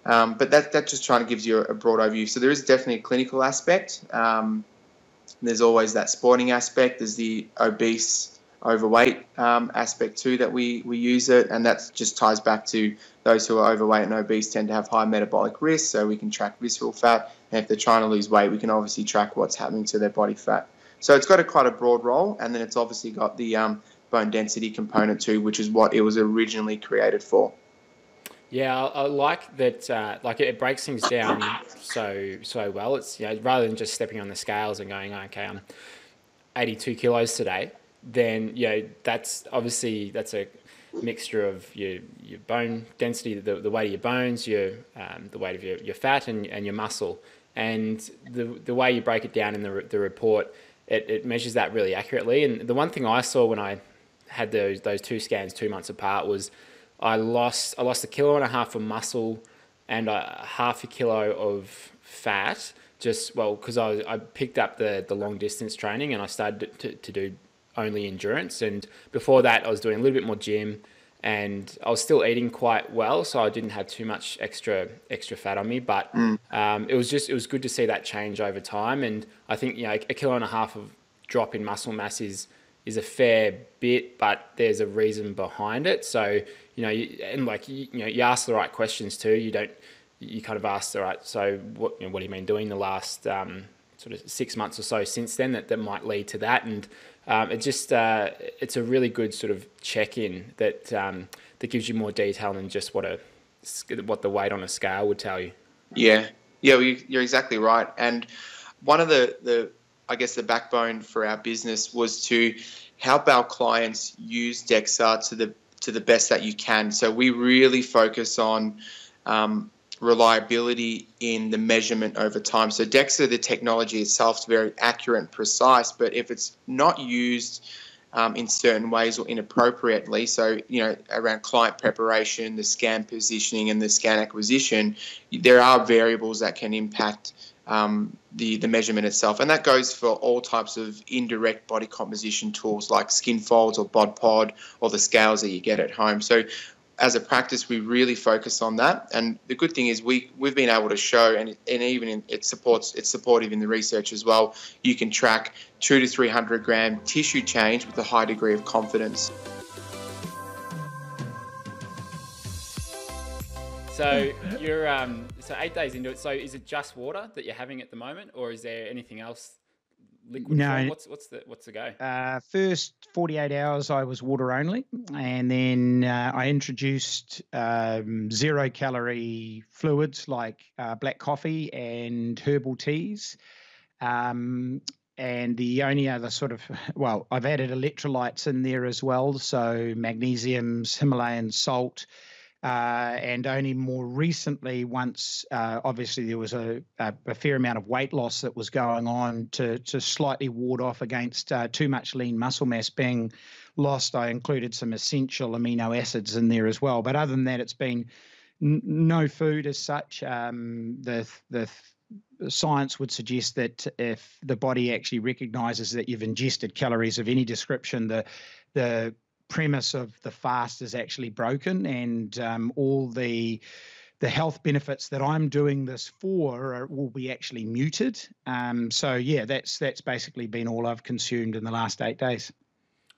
Um, but that that just trying to gives you a, a broad overview. So there is definitely a clinical aspect. There's always that sporting aspect. There's the obese, overweight um, aspect too that we we use it, and that just ties back to those who are overweight and obese tend to have high metabolic risk. So we can track visceral fat, and if they're trying to lose weight, we can obviously track what's happening to their body fat. So it's got a quite a broad role, and then it's obviously got the um, bone density component too, which is what it was originally created for. Yeah, I, I like that. Uh, like it breaks things down so so well. It's you know, rather than just stepping on the scales and going, okay, I'm 82 kilos today. Then know that's obviously that's a mixture of your your bone density, the, the weight of your bones, your um, the weight of your, your fat and, and your muscle, and the the way you break it down in the the report, it, it measures that really accurately. And the one thing I saw when I had those those two scans two months apart was I lost I lost a kilo and a half of muscle and a half a kilo of fat. Just well, because I, I picked up the the long distance training and I started to, to do only endurance. And before that, I was doing a little bit more gym, and I was still eating quite well, so I didn't have too much extra extra fat on me. But Mm. um, it was just it was good to see that change over time. And I think you know a kilo and a half of drop in muscle mass is is a fair bit, but there's a reason behind it. So you know, you, and like you, you know, you ask the right questions too. You don't you kind of ask the right. So what you know, what have you been doing the last um, sort of six months or so since then that, that might lead to that and um, it just uh, it's a really good sort of check in that um, that gives you more detail than just what a what the weight on a scale would tell you. Yeah, yeah, well, you- you're exactly right. And one of the the I guess the backbone for our business was to help our clients use DEXA to the to the best that you can. So we really focus on um, reliability in the measurement over time. So DEXA, the technology itself, is very accurate and precise, but if it's not used um, in certain ways or inappropriately, so you know around client preparation, the scan positioning, and the scan acquisition, there are variables that can impact um, the the measurement itself, and that goes for all types of indirect body composition tools like skin folds or bod pod or the scales that you get at home. So as a practice, we really focus on that. And the good thing is we we've been able to show, and and even in, it supports it's supportive in the research as well. You can track two to three hundred gram tissue change with a high degree of confidence. So you're um, so eight days into it. So is it just water that you're having at the moment, or is there anything else? Liquid No. form? What's what's the what's the go? Uh, first 48 hours, I was water only. And then uh, I introduced um, zero calorie fluids like uh, black coffee and herbal teas. Um, and the only other sort of, well, I've added electrolytes in there as well. So magnesiums, Himalayan salt. Uh, and only more recently, once uh, obviously there was a, a, a fair amount of weight loss that was going on to, to slightly ward off against uh, too much lean muscle mass being lost, I included some essential amino acids in there as well. But other than that, it's been n- no food as such. Um, the the th- science would suggest that if the body actually recognizes that you've ingested calories of any description, the the premise of the fast is actually broken, and um, all the the health benefits that I'm doing this for are, will be actually muted. Um, so yeah, that's that's basically been all I've consumed in the last eight days.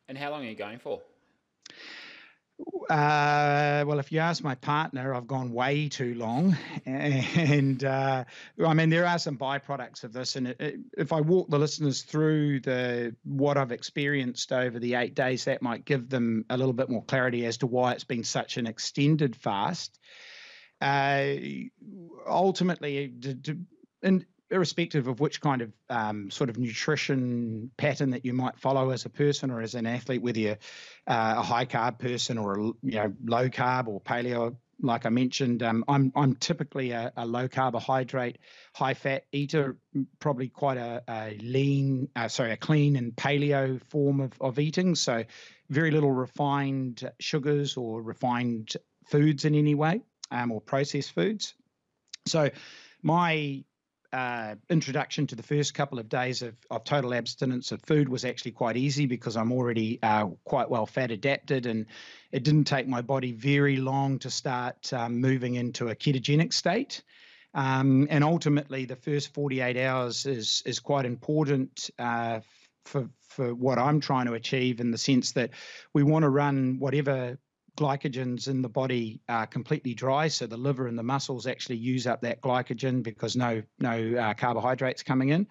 And how long are you going for? Uh, well, if you ask my partner, I've gone way too long, and uh, I mean there are some byproducts of this. And it, it, if I walk the listeners through the what I've experienced over the eight days, that might give them a little bit more clarity as to why it's been such an extended fast. Uh, ultimately, d- d- and irrespective of which kind of um, sort of nutrition pattern that you might follow as a person or as an athlete, whether you're uh, a high carb person or a you know low carb or paleo, like I mentioned, um, I'm I'm typically a, a low carbohydrate, high fat eater, probably quite a, a lean, uh, sorry, a clean and paleo form of, of eating. So very little refined sugars or refined foods in any way, um, or processed foods. So my uh, introduction to the first couple of days of, of total abstinence of food was actually quite easy because I'm already uh, quite well fat adapted, and it didn't take my body very long to start um, moving into a ketogenic state. Um, and ultimately, the first 48 hours is is quite important uh, for for what I'm trying to achieve in the sense that we want to run whatever glycogens in the body are completely dry, so the liver and the muscles actually use up that glycogen because no no uh, carbohydrates coming in.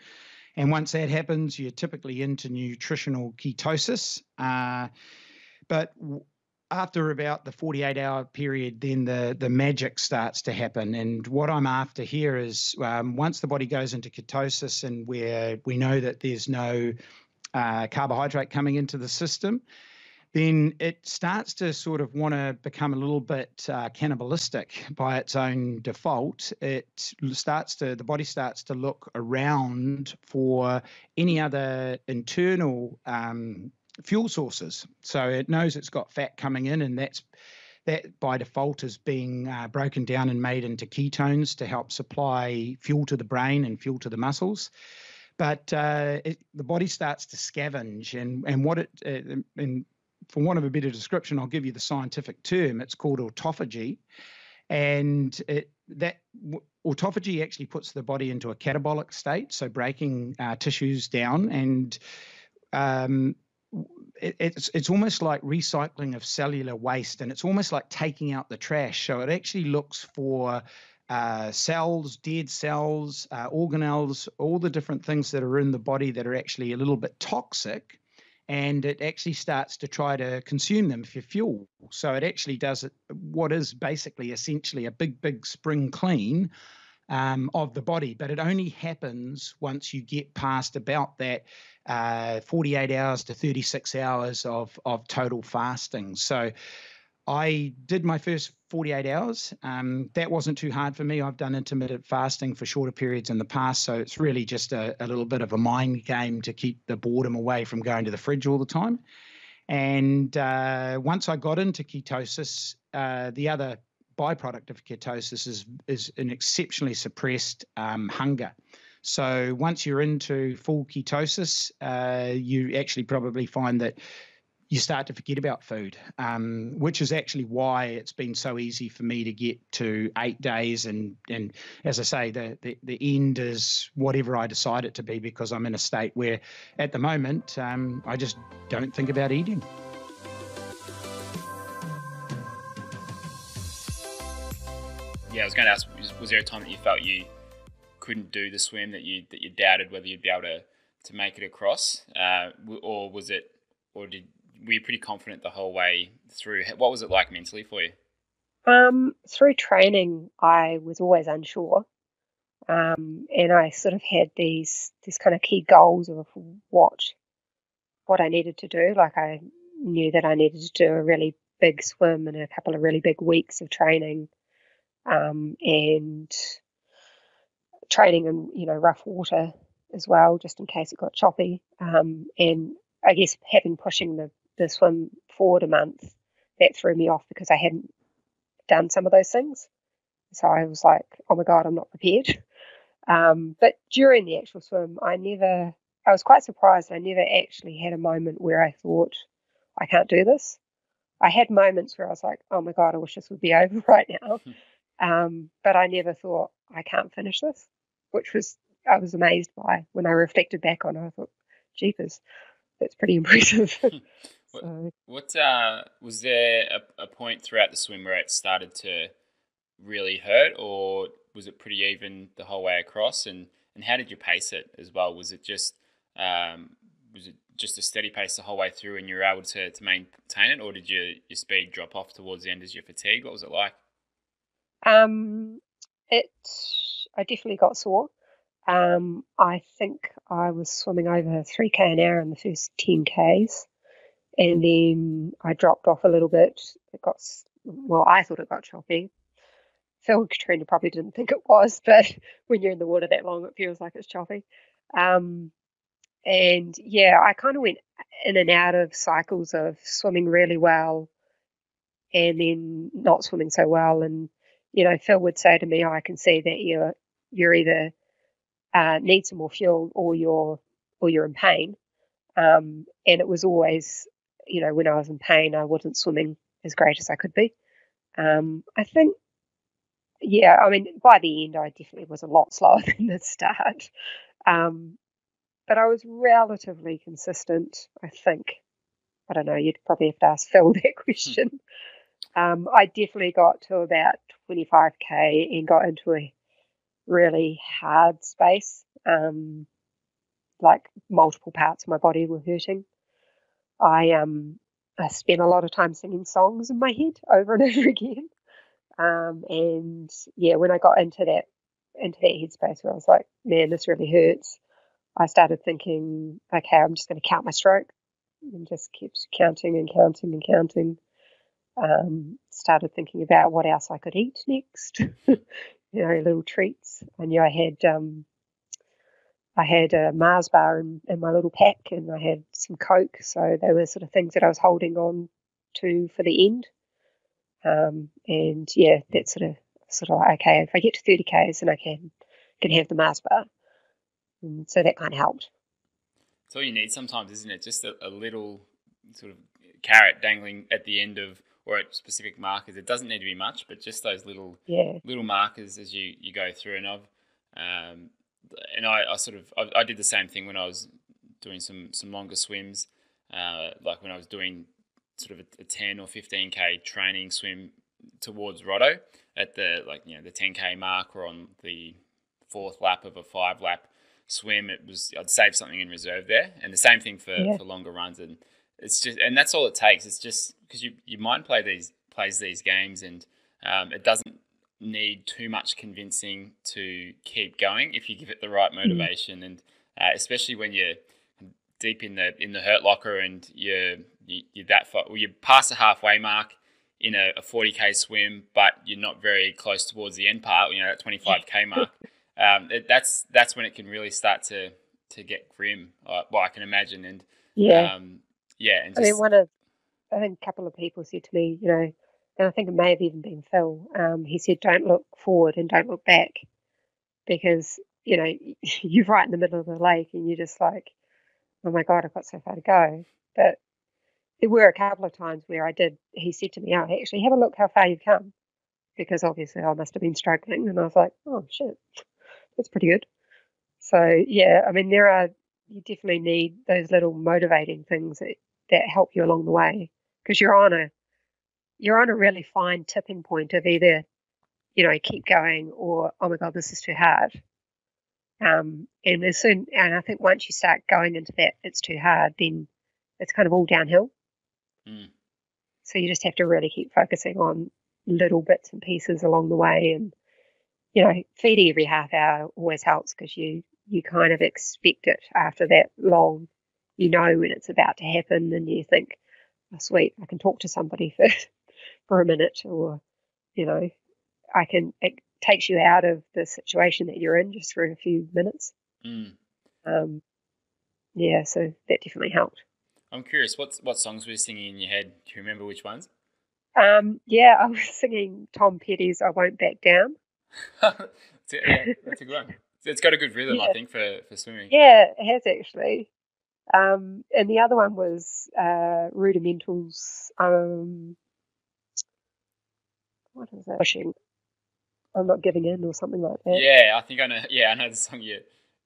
And once that happens, you're typically into nutritional ketosis. Uh, but w- after about the 48 hour period, then the, the magic starts to happen. And what I'm after here is um, once the body goes into ketosis and where we know that there's no uh, carbohydrate coming into the system, then it starts to sort of want to become a little bit uh, cannibalistic by its own default. It starts to, the body starts to look around for any other internal um, fuel sources. So it knows it's got fat coming in, and that's that by default is being uh, broken down and made into ketones to help supply fuel to the brain and fuel to the muscles but uh, it, the body starts to scavenge and and what it uh, and for want of a better description, I'll give you the scientific term. It's called autophagy, and it, that autophagy actually puts the body into a catabolic state, so breaking uh, tissues down, and um, it, it's it's almost like recycling of cellular waste, and it's almost like taking out the trash. So it actually looks for uh, cells, dead cells, uh, organelles, all the different things that are in the body that are actually a little bit toxic and it actually starts to try to consume them for fuel. So it actually does what is basically essentially a big, big spring clean um, of the body, but it only happens once you get past about that uh, 48 hours to 36 hours of, of total fasting. So I did my first 48 hours. Um, that wasn't too hard for me. I've done intermittent fasting for shorter periods in the past, so it's really just a, a little bit of a mind game to keep the boredom away from going to the fridge all the time. And uh, once I got into ketosis, uh, the other byproduct of ketosis is is an exceptionally suppressed um, hunger. So once you're into full ketosis, uh, you actually probably find that you start to forget about food, um, which is actually why it's been so easy for me to get to eight days. And, and as I say, the, the, the end is whatever I decide it to be because I'm in a state where at the moment um, I just don't think about eating. Yeah, I was going to ask, was, there a time that you felt you couldn't do the swim that you that you doubted whether you'd be able to to make it across, uh, or was it, or did were you pretty confident the whole way through? What was it like mentally for you? Um, through training, I was always unsure, um, and I sort of had these these kind of key goals of what what I needed to do. Like I knew that I needed to do a really big swim and a couple of really big weeks of training, um, and training in you know rough water as well, just in case it got choppy. Um, and I guess having pushing the the swim forward a month, that threw me off because I hadn't done some of those things. So I was like, oh my God, I'm not prepared. Um, but during the actual swim, I never, I was quite surprised. I never actually had a moment where I thought, I can't do this. I had moments where I was like, oh my God, I wish this would be over right now. Um, but I never thought, I can't finish this, which was, I was amazed by when I reflected back on it. I thought, jeepers, that's pretty impressive. What, so. what uh, was there a, a, point throughout the swim where it started to really hurt, or was it pretty even the whole way across? And and how did you pace it as well? Was it just um, was it just a steady pace the whole way through, and you were able to, to maintain it, or did your your speed drop off towards the end as you fatigued? What was it like? Um, it I definitely got sore. Um, I think I was swimming over 3k an hour in the first 10ks and then I dropped off a little bit. It got well, I thought it got choppy. Phil and Katrina probably didn't think it was, but when you're in the water that long, it feels like it's choppy. Um, and yeah, I kind of went in and out of cycles of swimming really well and then not swimming so well. And you know, Phil would say to me, oh, "I can see that you're you're either uh, need some more fuel or you're or you're in pain. Um, and it was always, you know, when I was in pain, I wasn't swimming as great as I could be. Um, I think, yeah, I mean, by the end, I definitely was a lot slower than the start. Um, but I was relatively consistent, I think. I don't know, you'd probably have to ask Phil that question. Um, I definitely got to about 25k and got into a really hard space. Um, like multiple parts of my body were hurting. I um I spent a lot of time singing songs in my head over and over again. Um, and yeah, when I got into that into that headspace where I was like, man, this really hurts, I started thinking, okay, I'm just going to count my stroke, and just kept counting and counting and counting. Um, started thinking about what else I could eat next, you know, little treats. I knew I had um, I had a Mars bar in, in, my little pack, and I had some Coke. So they were sort of things that I was holding on to for the end. Um, and yeah, that's sort of sort of like okay, if I get to thirty k's, then I can can have the Mars bar. And so that kind of helped. It's all you need sometimes, isn't it? Just a, a little sort of carrot dangling at the end of or at specific markers. It doesn't need to be much, but just those little yeah. little markers as you, you go through. And I've um, and I, I sort of I, I, did the same thing when I was doing some some longer swims, uh, like when I was doing sort of a, a ten or fifteen k training swim towards Rotto at the like you know the ten k mark or on the fourth lap of a five lap swim. It was I'd save something in reserve there, and the same thing for, yeah. for longer runs. And it's just and that's all it takes. It's just because you your mind play these plays these games, and um, it doesn't need too much convincing to keep going if you give it the right mm-hmm. motivation, mm-hmm. and uh, especially when you're deep in the in the hurt locker and you're you, are that far, well, you pass the halfway mark in a, a 40k swim, but you're not very close towards the end part, you know, that 25k mark. Um, it, that's that's when it can really start to to get grim. Uh, well, I can imagine, and yeah, um, yeah. And just, I mean, one of I think a couple of people said to me, you know, and I think it may have even been Phil. Um, he said, "Don't look forward and don't look back," because you know you're right in the middle of the lake and you're just like, "Oh my god, I've got so far to go." But there were a couple of times where I did. He said to me, "Oh, actually, have a look how far you've come," because obviously I must have been struggling, and I was like, "Oh shit, that's pretty good." So yeah, I mean, there are you definitely need those little motivating things that, that help you along the way because you're on a you're on a really fine tipping point of either, you know, keep going or, oh my God, this is too hard. Um, and as soon, and I think once you start going into that, it's too hard, then it's kind of all downhill. Mm. So you just have to really keep focusing on little bits and pieces along the way. And, you know, feeding every half hour always helps because you, you kind of expect it after that long. You know when it's about to happen and you think, oh, sweet, I can talk to somebody for for a minute or you know i can it takes you out of the situation that you're in just for a few minutes. Mm. um, yeah so that definitely helped. I'm curious what what songs were you singing in your head? Do you remember which ones? Um, yeah i was singing tom petty's i won't back down. That's, a, that's a good one. It's got a good rhythm yeah. i think for for swimming. Yeah it has actually. Um, and the other one was uh, Rudimentals um, what is that? Pushing. I'm not giving in or something like that. Yeah, I think I know. Yeah, I know the song you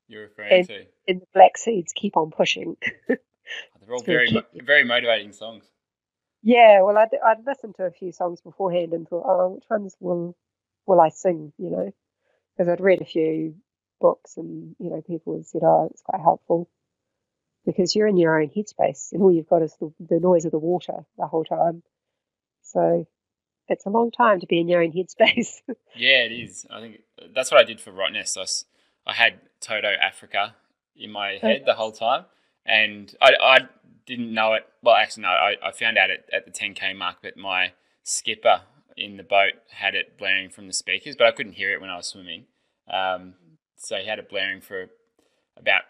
you're referring and, to. And the Black Seeds keep on pushing. Oh, they're all very very motivating songs. Yeah, well, I'd, I'd listened to a few songs beforehand and thought, oh, which ones will will I sing? You know, because I'd read a few books and you know people had said, oh, it's quite helpful because you're in your own headspace and all you've got is the, the noise of the water the whole time. So it's a long time to be in your own headspace. yeah, it is. I think that's what I did for Rottnest. I, I had Toto Africa in my head the whole time, and I, I didn't know it. Well, actually, no, I, I found out at, at the 10k mark that my skipper in the boat had it blaring from the speakers, but I couldn't hear it when I was swimming. Um, so he had it blaring for about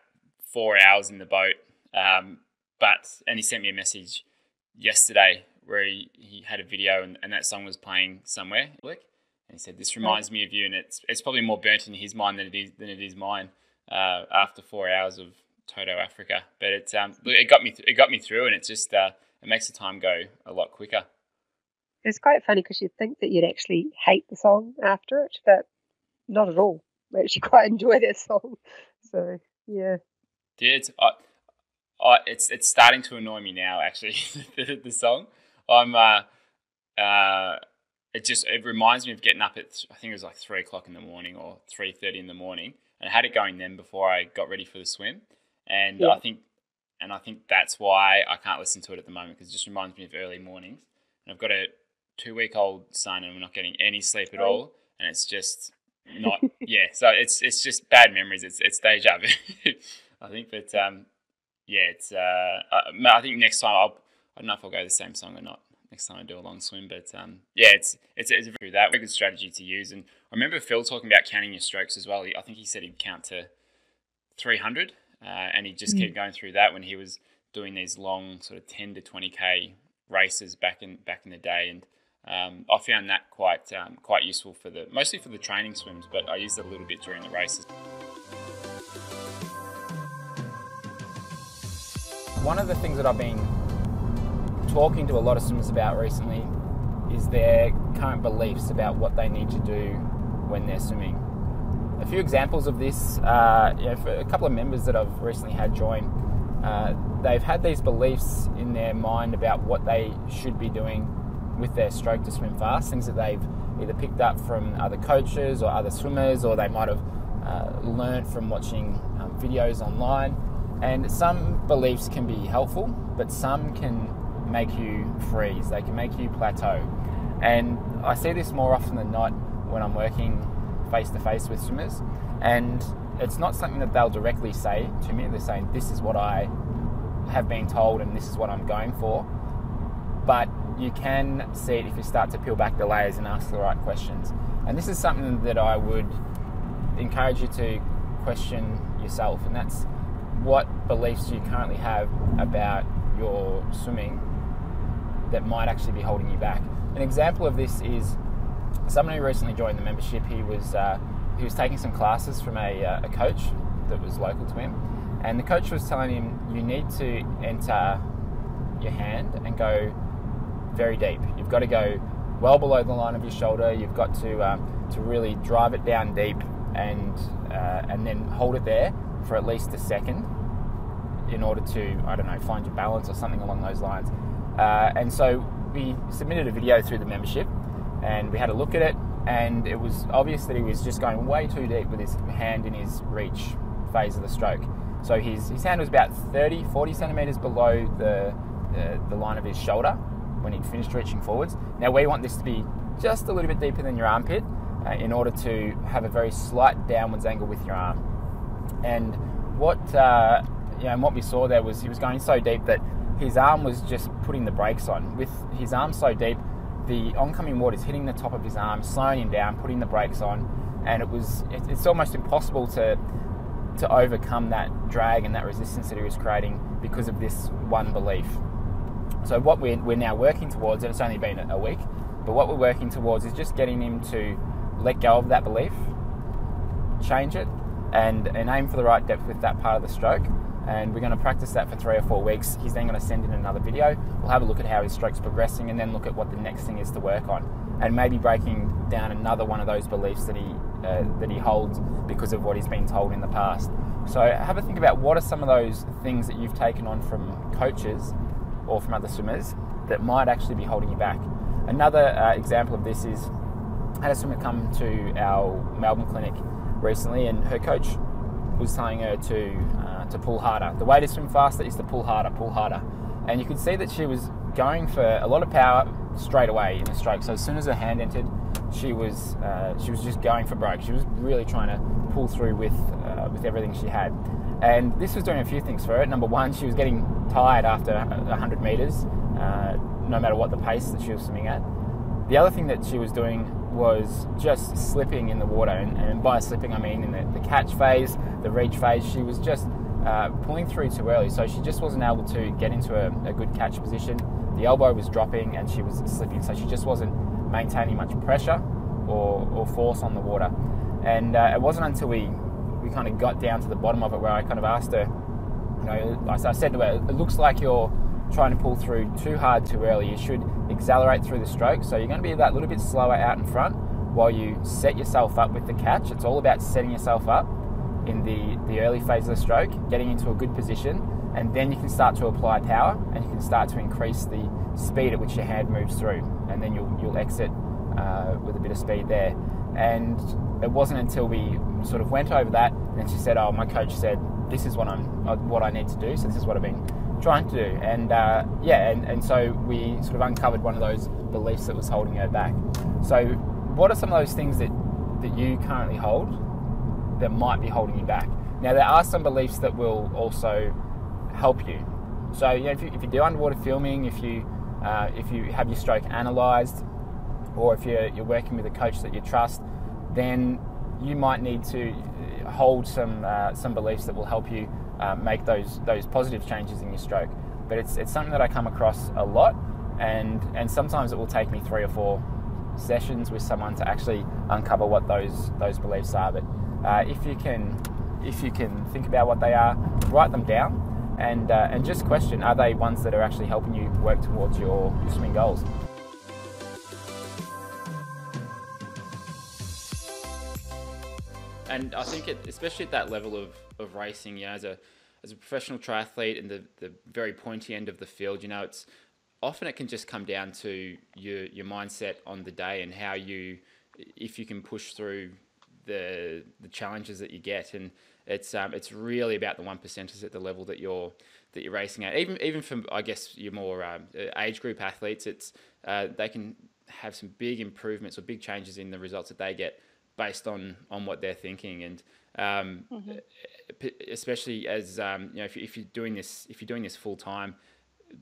four hours in the boat. Um, but and he sent me a message yesterday where he, he had a video and, and that song was playing somewhere. And he said, "This reminds me of you," and it's it's probably more burnt in his mind than it is than it is mine. uh, after four hours of Toto Africa. But it's um, it got me th- it got me through, and it's just uh, it makes the time go a lot quicker. It's quite funny because you'd think that you'd actually hate the song after it, but not at all. I actually quite enjoy that song. So yeah. Yeah, it's I, I, it's it's starting to annoy me now. Actually, the, the song. I'm uh, uh, it just it reminds me of getting up at I think it was like three o'clock in the morning or three thirty in the morning, and I had it going then before I got ready for the swim, and Yeah. I think and I think that's why I can't listen to it at the moment because it just reminds me of early mornings, and I've got a two week old son and I'm not getting any sleep at Oh. all, and it's just not yeah. So it's it's just bad memories. It's it's deja vu. I think, but um, yeah, it's uh, I, I think next time I'll I don't know if I'll go the same song or not next time I do a long swim, but um, yeah, it's it's it's a very that very good strategy to use. And I remember Phil talking about counting your strokes as well. He, I think he said he'd count to three hundred, uh, and he just Mm. kept going through that when he was doing these long sort of ten to twenty k races back in back in the day. And um, I found that quite um, quite useful for the mostly for the training swims, but I used it a little bit during the races. One of the things that I've been talking to a lot of swimmers about recently is their current beliefs about what they need to do when they're swimming. A few examples of this, uh, you know, for a couple of members that I've recently had join, uh, they've had these beliefs in their mind about what they should be doing with their stroke to swim fast, things that they've either picked up from other coaches or other swimmers, or they might have uh, learned from watching um, videos online. And some beliefs can be helpful, but some can make you freeze, they can make you plateau. And I see this more often than not when I'm working face to face with swimmers. And it's not something that they'll directly say to me. They're saying, This is what I have been told, and this is what I'm going for. But you can see it if you start to peel back the layers and ask the right questions. And this is something that I would encourage you to question yourself, and that's what beliefs you currently have about your swimming that might actually be holding you back. An example of this is someone who recently joined the membership. He was uh, he was taking some classes from a, uh, a coach that was local to him, and the coach was telling him you need to enter your hand and go very deep. You've got to go well below the line of your shoulder. You've got to um, to really drive it down deep and uh, and then hold it there for at least a second in order to I don't know find your balance or something along those lines. Uh, and so we submitted a video through the membership, and we had a look at it, and it was obvious that he was just going way too deep with his hand in his reach phase of the stroke. So his, his hand was about 30, 40 centimeters below the, the, the line of his shoulder when he'd finished reaching forwards. Now we want this to be just a little bit deeper than your armpit uh, in order to have a very slight downwards angle with your arm. And what uh, you know, and what we saw there was he was going so deep that his arm was just putting the brakes on. With his arm so deep, the oncoming water is hitting the top of his arm, slowing him down, putting the brakes on, and it was it, it's almost impossible to to overcome that drag and that resistance that he was creating because of this one belief. So what we're, we're now working towards, and it's only been a week, but what we're working towards is just getting him to let go of that belief, change it, and, and aim for the right depth with that part of the stroke. And we're going to practice that for three or four weeks. He's then going to send in another video. We'll have a look at how his stroke's progressing and then look at what the next thing is to work on. And maybe breaking down another one of those beliefs that he, uh, that he holds because of what he's been told in the past. So have a think about what are some of those things that you've taken on from coaches or from other swimmers that might actually be holding you back. Another uh, example of this is I had a swimmer come to our Melbourne clinic recently, and her coach was telling her to uh, to pull harder. The way to swim faster is to pull harder, pull harder. And you could see that she was going for a lot of power straight away in the stroke. So as soon as her hand entered, she was uh, she was just going for broke. She was really trying to pull through with uh, with everything she had. And this was doing a few things for her. Number one, she was getting tired after 100 meters, uh, no matter what the pace that she was swimming at. The other thing that she was doing was just slipping in the water, and, and by slipping I mean in the, the catch phase, the reach phase. She was just uh, pulling through too early, so she just wasn't able to get into a, a good catch position. The elbow was dropping, and she was slipping, so she just wasn't maintaining much pressure or, or force on the water. And uh, it wasn't until we we kind of got down to the bottom of it, where I kind of asked her, you know, I said to her, it looks like you're trying to pull through too hard too early. You should accelerate through the stroke. So you're going to be that little bit slower out in front while you set yourself up with the catch. It's all about setting yourself up in the, the early phase of the stroke, getting into a good position, and then you can start to apply power and you can start to increase the speed at which your hand moves through, and then you'll, you'll exit uh, with a bit of speed there. And it wasn't until we sort of went over that, and she said, "Oh, my coach said this is what I'm, uh, what I need to do. So this is what I've been trying to do." And uh, yeah, and, and so we sort of uncovered one of those beliefs that was holding her back. So, what are some of those things that that you currently hold that might be holding you back? Now, there are some beliefs that will also help you. So, you know, if you, if you do underwater filming, if you uh, if you have your stroke analysed, or if you're, you're working with a coach that you trust, then you might need to hold some uh, some beliefs that will help you uh, make those those positive changes in your stroke. But it's it's something that I come across a lot, and and sometimes it will take me three or four sessions with someone to actually uncover what those those beliefs are. But uh, if you can if you can think about what they are, write them down, and uh, and just question: Are they ones that are actually helping you work towards your, your swimming goals? and I think it, especially at that level of, of racing, you know, as a as a professional triathlete in the, the very pointy end of the field, you know, it's often it can just come down to your your mindset on the day and how you if you can push through the the challenges that you get and it's um, it's really about the one percenters at the level that you're that you're racing at. Even even for I guess your more um, age group athletes, it's uh, they can have some big improvements or big changes in the results that they get based on on what they're thinking and um, mm-hmm. Especially as um, you know if, if, you're doing this if you're doing this full time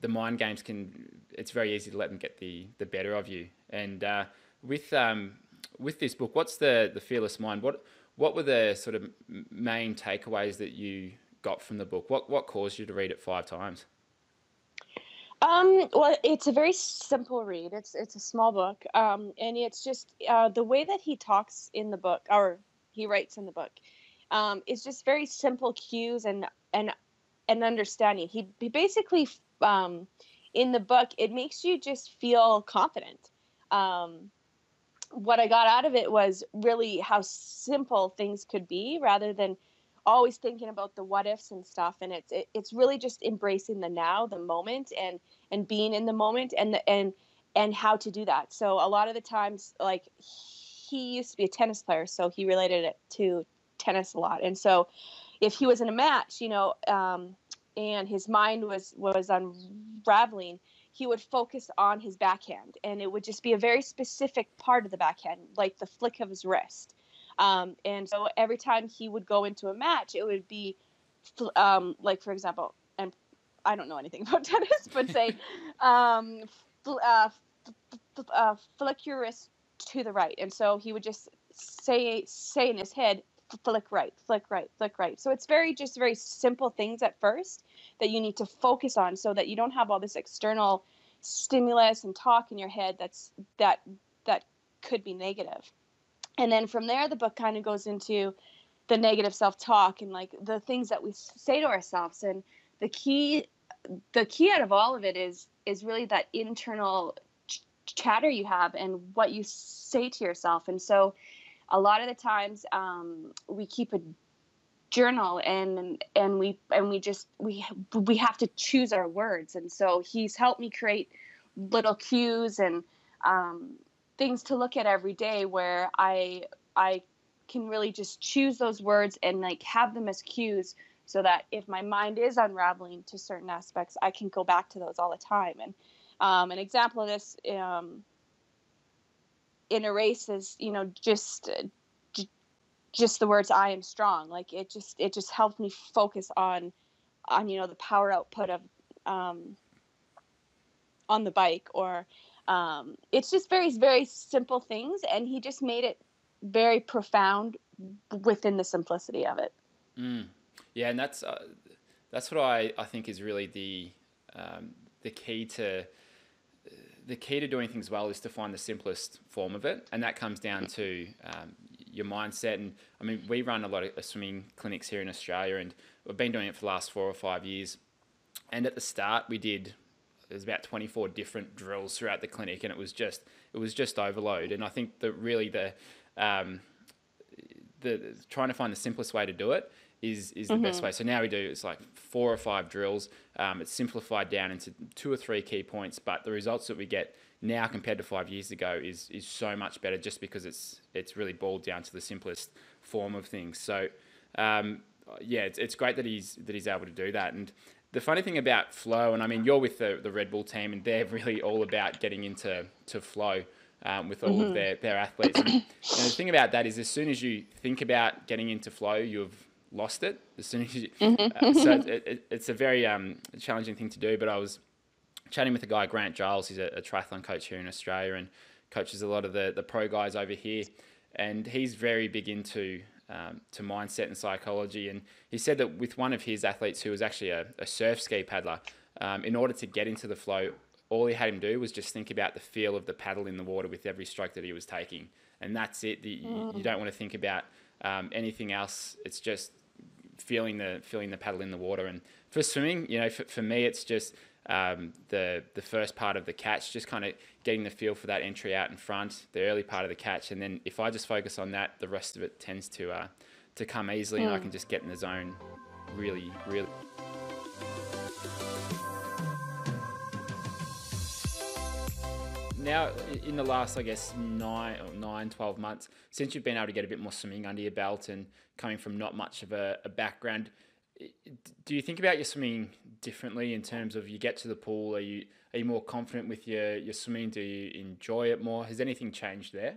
the mind games can it's very easy to let them get the the better of you. And uh, with um, with this book what's the the fearless mind? What what were the sort of main takeaways that you got from the book? What what caused you to read it five times? Um, well, it's a very simple read. It's it's a small book, um, and it's just uh, the way that he talks in the book, or he writes in the book, um, is just very simple cues and and and understanding. He, he basically um, in the book it makes you just feel confident. Um, what I got out of it was really how simple things could be, rather than always thinking about the what ifs and stuff and it's it, it's really just embracing the now the moment and and being in the moment and the, and and how to do that so a lot of the times like he used to be a tennis player so he related it to tennis a lot and so if he was in a match you know um, and his mind was was unraveling he would focus on his backhand and it would just be a very specific part of the backhand like the flick of his wrist um, and so every time he would go into a match, it would be um, like, for example, and I don't know anything about tennis, but say, um, fl- uh, f- uh, flick your wrist to the right. And so he would just say, say in his head, flick right, flick right, flick right. So it's very, just very simple things at first that you need to focus on so that you don't have all this external stimulus and talk in your head that's, that, that could be negative. and then from there the book kind of goes into the negative self-talk and like the things that we say to ourselves and the key the key out of all of it is is really that internal ch- chatter you have and what you say to yourself and so a lot of the times um, we keep a journal and and we and we just we we have to choose our words and so he's helped me create little cues and um, things to look at every day where I I can really just choose those words and like have them as cues so that if my mind is unraveling to certain aspects, I can go back to those all the time. And um, an example of this um, in a race is, you know, just uh, just the words "I am strong." Like it just it just helped me focus on on you know the power output of um, on the bike or um, it's just very very simple things and he just made it very profound within the simplicity of it mm. yeah and that's uh, that's what I, I think is really the um, the key to the key to doing things well is to find the simplest form of it and that comes down to um, your mindset. And I mean, we run a lot of swimming clinics here in Australia, and we've been doing it for the last four or five years. And at the start, we did there's about 24 different drills throughout the clinic, and it was just it was just overload. And I think that really the um, the trying to find the simplest way to do it is is the mm-hmm. best way. So now we do it's like four or five drills. Um, it's simplified down into two or three key points, but the results that we get now compared to five years ago is is so much better just because it's it's really boiled down to the simplest form of things. So um, yeah, it's, it's great that he's that he's able to do that. And the funny thing about flow, and I mean you're with the the Red Bull team, and they're really all about getting into to flow. Um, with all mm-hmm. of their, their athletes. And, the thing about that is, as soon as you think about getting into flow, you've lost it. As soon as you, mm-hmm. uh, so it, it, it's a very um, challenging thing to do. But I was chatting with a guy, Grant Giles. He's a, a triathlon coach here in Australia and coaches a lot of the, the pro guys over here. And he's very big into um, to mindset and psychology. And he said that with one of his athletes who was actually a, a surf ski paddler, um, in order to get into the flow, all he had him do was just think about the feel of the paddle in the water with every stroke that he was taking. And that's it. Mm. you, don't want to think about um, anything else. It's just feeling the feeling the paddle in the water. And for swimming, you know, for, for me, it's just um, the the first part of the catch, just kind of getting the feel for that entry out in front, the early part of the catch, and then if I just focus on that, the rest of it tends to uh, to come easily, mm. and I hmm. can just get in the zone really, really. Now, in the last, I guess, nine, nine, 12 months, since you've been able to get a bit more swimming under your belt and coming from not much of a, a background, do you think about your swimming differently in terms of you get to the pool? Are you are you more confident with your your swimming? Do you enjoy it more? Has anything changed there?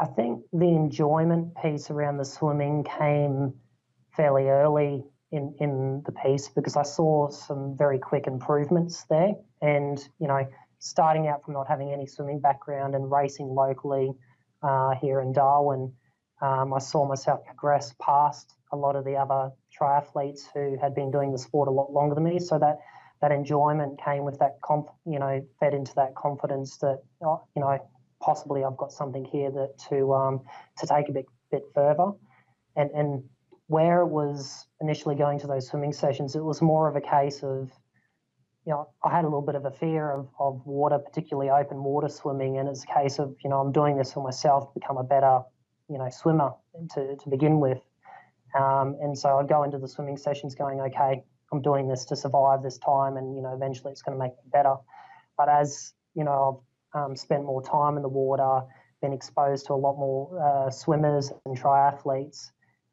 I think the enjoyment piece around the swimming came fairly early in, in the piece because I saw some very quick improvements there. And, you know, starting out from not having any swimming background and racing locally uh, here in Darwin, um, I saw myself progress past a lot of the other triathletes who had been doing the sport a lot longer than me. So that that enjoyment came with that, conf- you know, fed into that confidence that uh, you know possibly I've got something here that to um, to take a bit bit further, and and where it was initially going to those swimming sessions, it was more of a case of you know, I had a little bit of a fear of, of water, particularly open water swimming, and it's a case of, you know, I'm doing this for myself to become a better, you know, swimmer to, to begin with. Um, and so I'd go into the swimming sessions going, okay, I'm doing this to survive this time, and you know, eventually it's going to make me better. But as you know, I've um, spent more time in the water, been exposed to a lot more uh, swimmers and triathletes.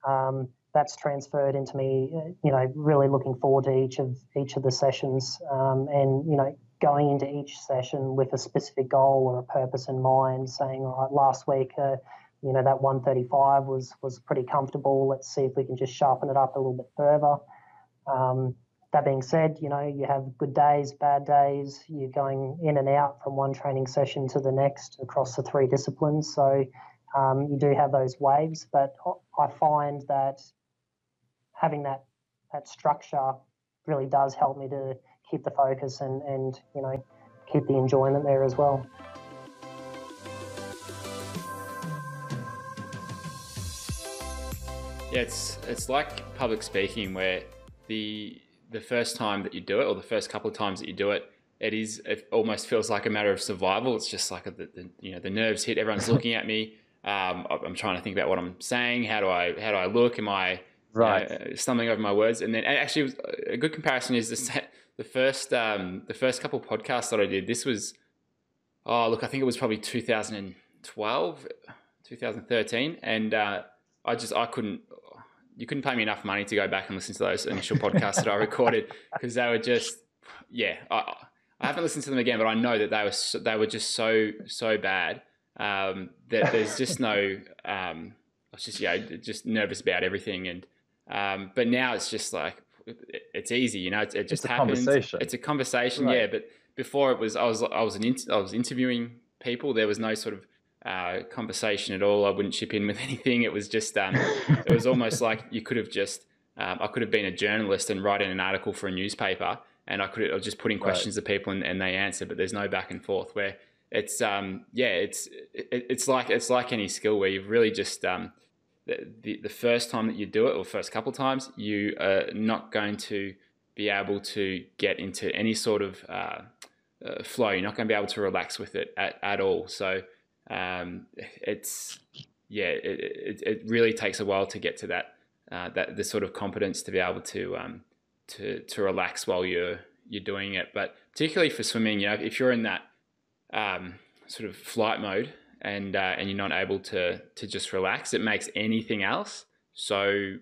Um, that's transferred into me, uh, you know, really looking forward to each of each of the sessions, um, and you know, going into each session with a specific goal or a purpose in mind, saying, all right, last week. Uh, you know that 135 was was pretty comfortable. Let's see if we can just sharpen it up a little bit further. Um, that being said, you know you have good days, bad days. You're going in and out from one training session to the next across the three disciplines. So um, you do have those waves, but I find that having that that structure really does help me to keep the focus and and you know keep the enjoyment there as well. Yeah, it's it's like public speaking where the the first time that you do it or the first couple of times that you do it, it is it almost feels like a matter of survival. It's just like a, the, the you know the nerves hit. Everyone's looking at me. Um, I'm trying to think about what I'm saying. How do I how do I look? Am I right uh, stumbling over my words? And then actually, a good comparison is the the first um, the first couple podcasts that I did. This was oh look, I think it was probably 2012, 2013, and uh, I just I couldn't you couldn't pay me enough money to go back and listen to those initial podcasts that I recorded because they were just yeah I, I haven't listened to them again but I know that they were so, they were just so so bad um, that there's just no um, I was just yeah just nervous about everything and um, but now it's just like it's easy you know it, it just it's happens conversation. it's a conversation right. yeah but before it was I was I was an I was interviewing people there was no sort of uh, conversation at all. I wouldn't chip in with anything. It was just, um, it was almost like you could have just, um, I could have been a journalist and writing an article for a newspaper, and I could have just putting questions right. to people and, and they answer, but there's no back and forth. Where it's um, yeah, it's it, it's like it's like any skill where you've really just um, the, the, first time that you do it or first couple times, you are not going to be able to get into any sort of uh, uh, flow. You're not going to be able to relax with it at, at all. So um, it's yeah, it, it, it, really takes a while to get to that uh, that the sort of competence to be able to um, to to relax while you're you're doing it. But particularly for swimming, you know, if you're in that um, sort of flight mode and uh, and you're not able to to just relax, it makes anything else so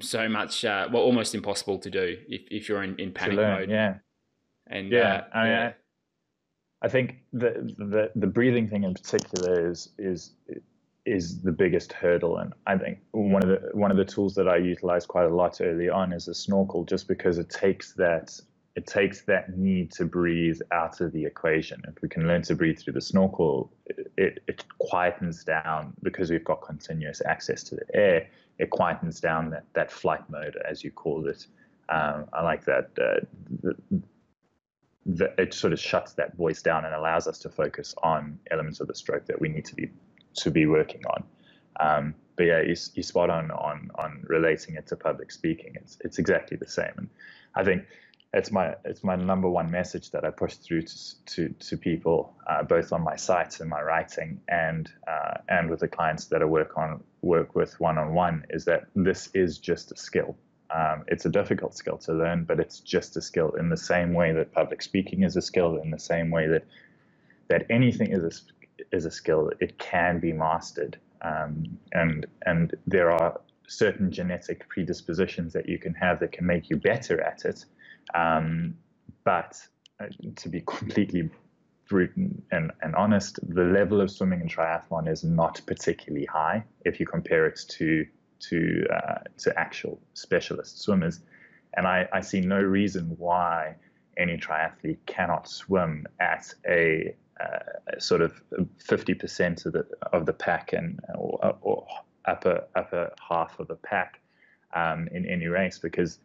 so much uh, well almost impossible to do if, if you're in, in panic learn, mode. Yeah. And yeah, uh, I, mean, yeah. I, think the, the the breathing thing in particular is is is the biggest hurdle, and I think one of the one of the tools that I utilized quite a lot early on is a snorkel, just because it takes that it takes that need to breathe out of the equation. If we can learn to breathe through the snorkel, it, it quietens down because we've got continuous access to the air. It quietens down that, that flight mode, as you called it. Um, I like that. Uh, the, the, it sort of shuts that voice down and allows us to focus on elements of the stroke that we need to be to be working on. Um, but yeah, you, you spot on on on relating it to public speaking. It's it's exactly the same, and I think it's my it's my number one message that I push through to to, to people, uh, both on my sites and my writing, and uh, and with the clients that I work on work with one on one, is that this is just a skill. Um, it's a difficult skill to learn, but it's just a skill in the same way that public speaking is a skill, in the same way that that anything is a is a skill. It can be mastered, um, and and there are certain genetic predispositions that you can have that can make you better at it um, but uh, to be completely brutal and, and honest, the level of swimming in triathlon is not particularly high if you compare it to to uh, to actual specialist swimmers. And I, I see no reason why any triathlete cannot swim at a uh, sort of 50% of the of the pack and or, or upper upper half of the pack um, in any race because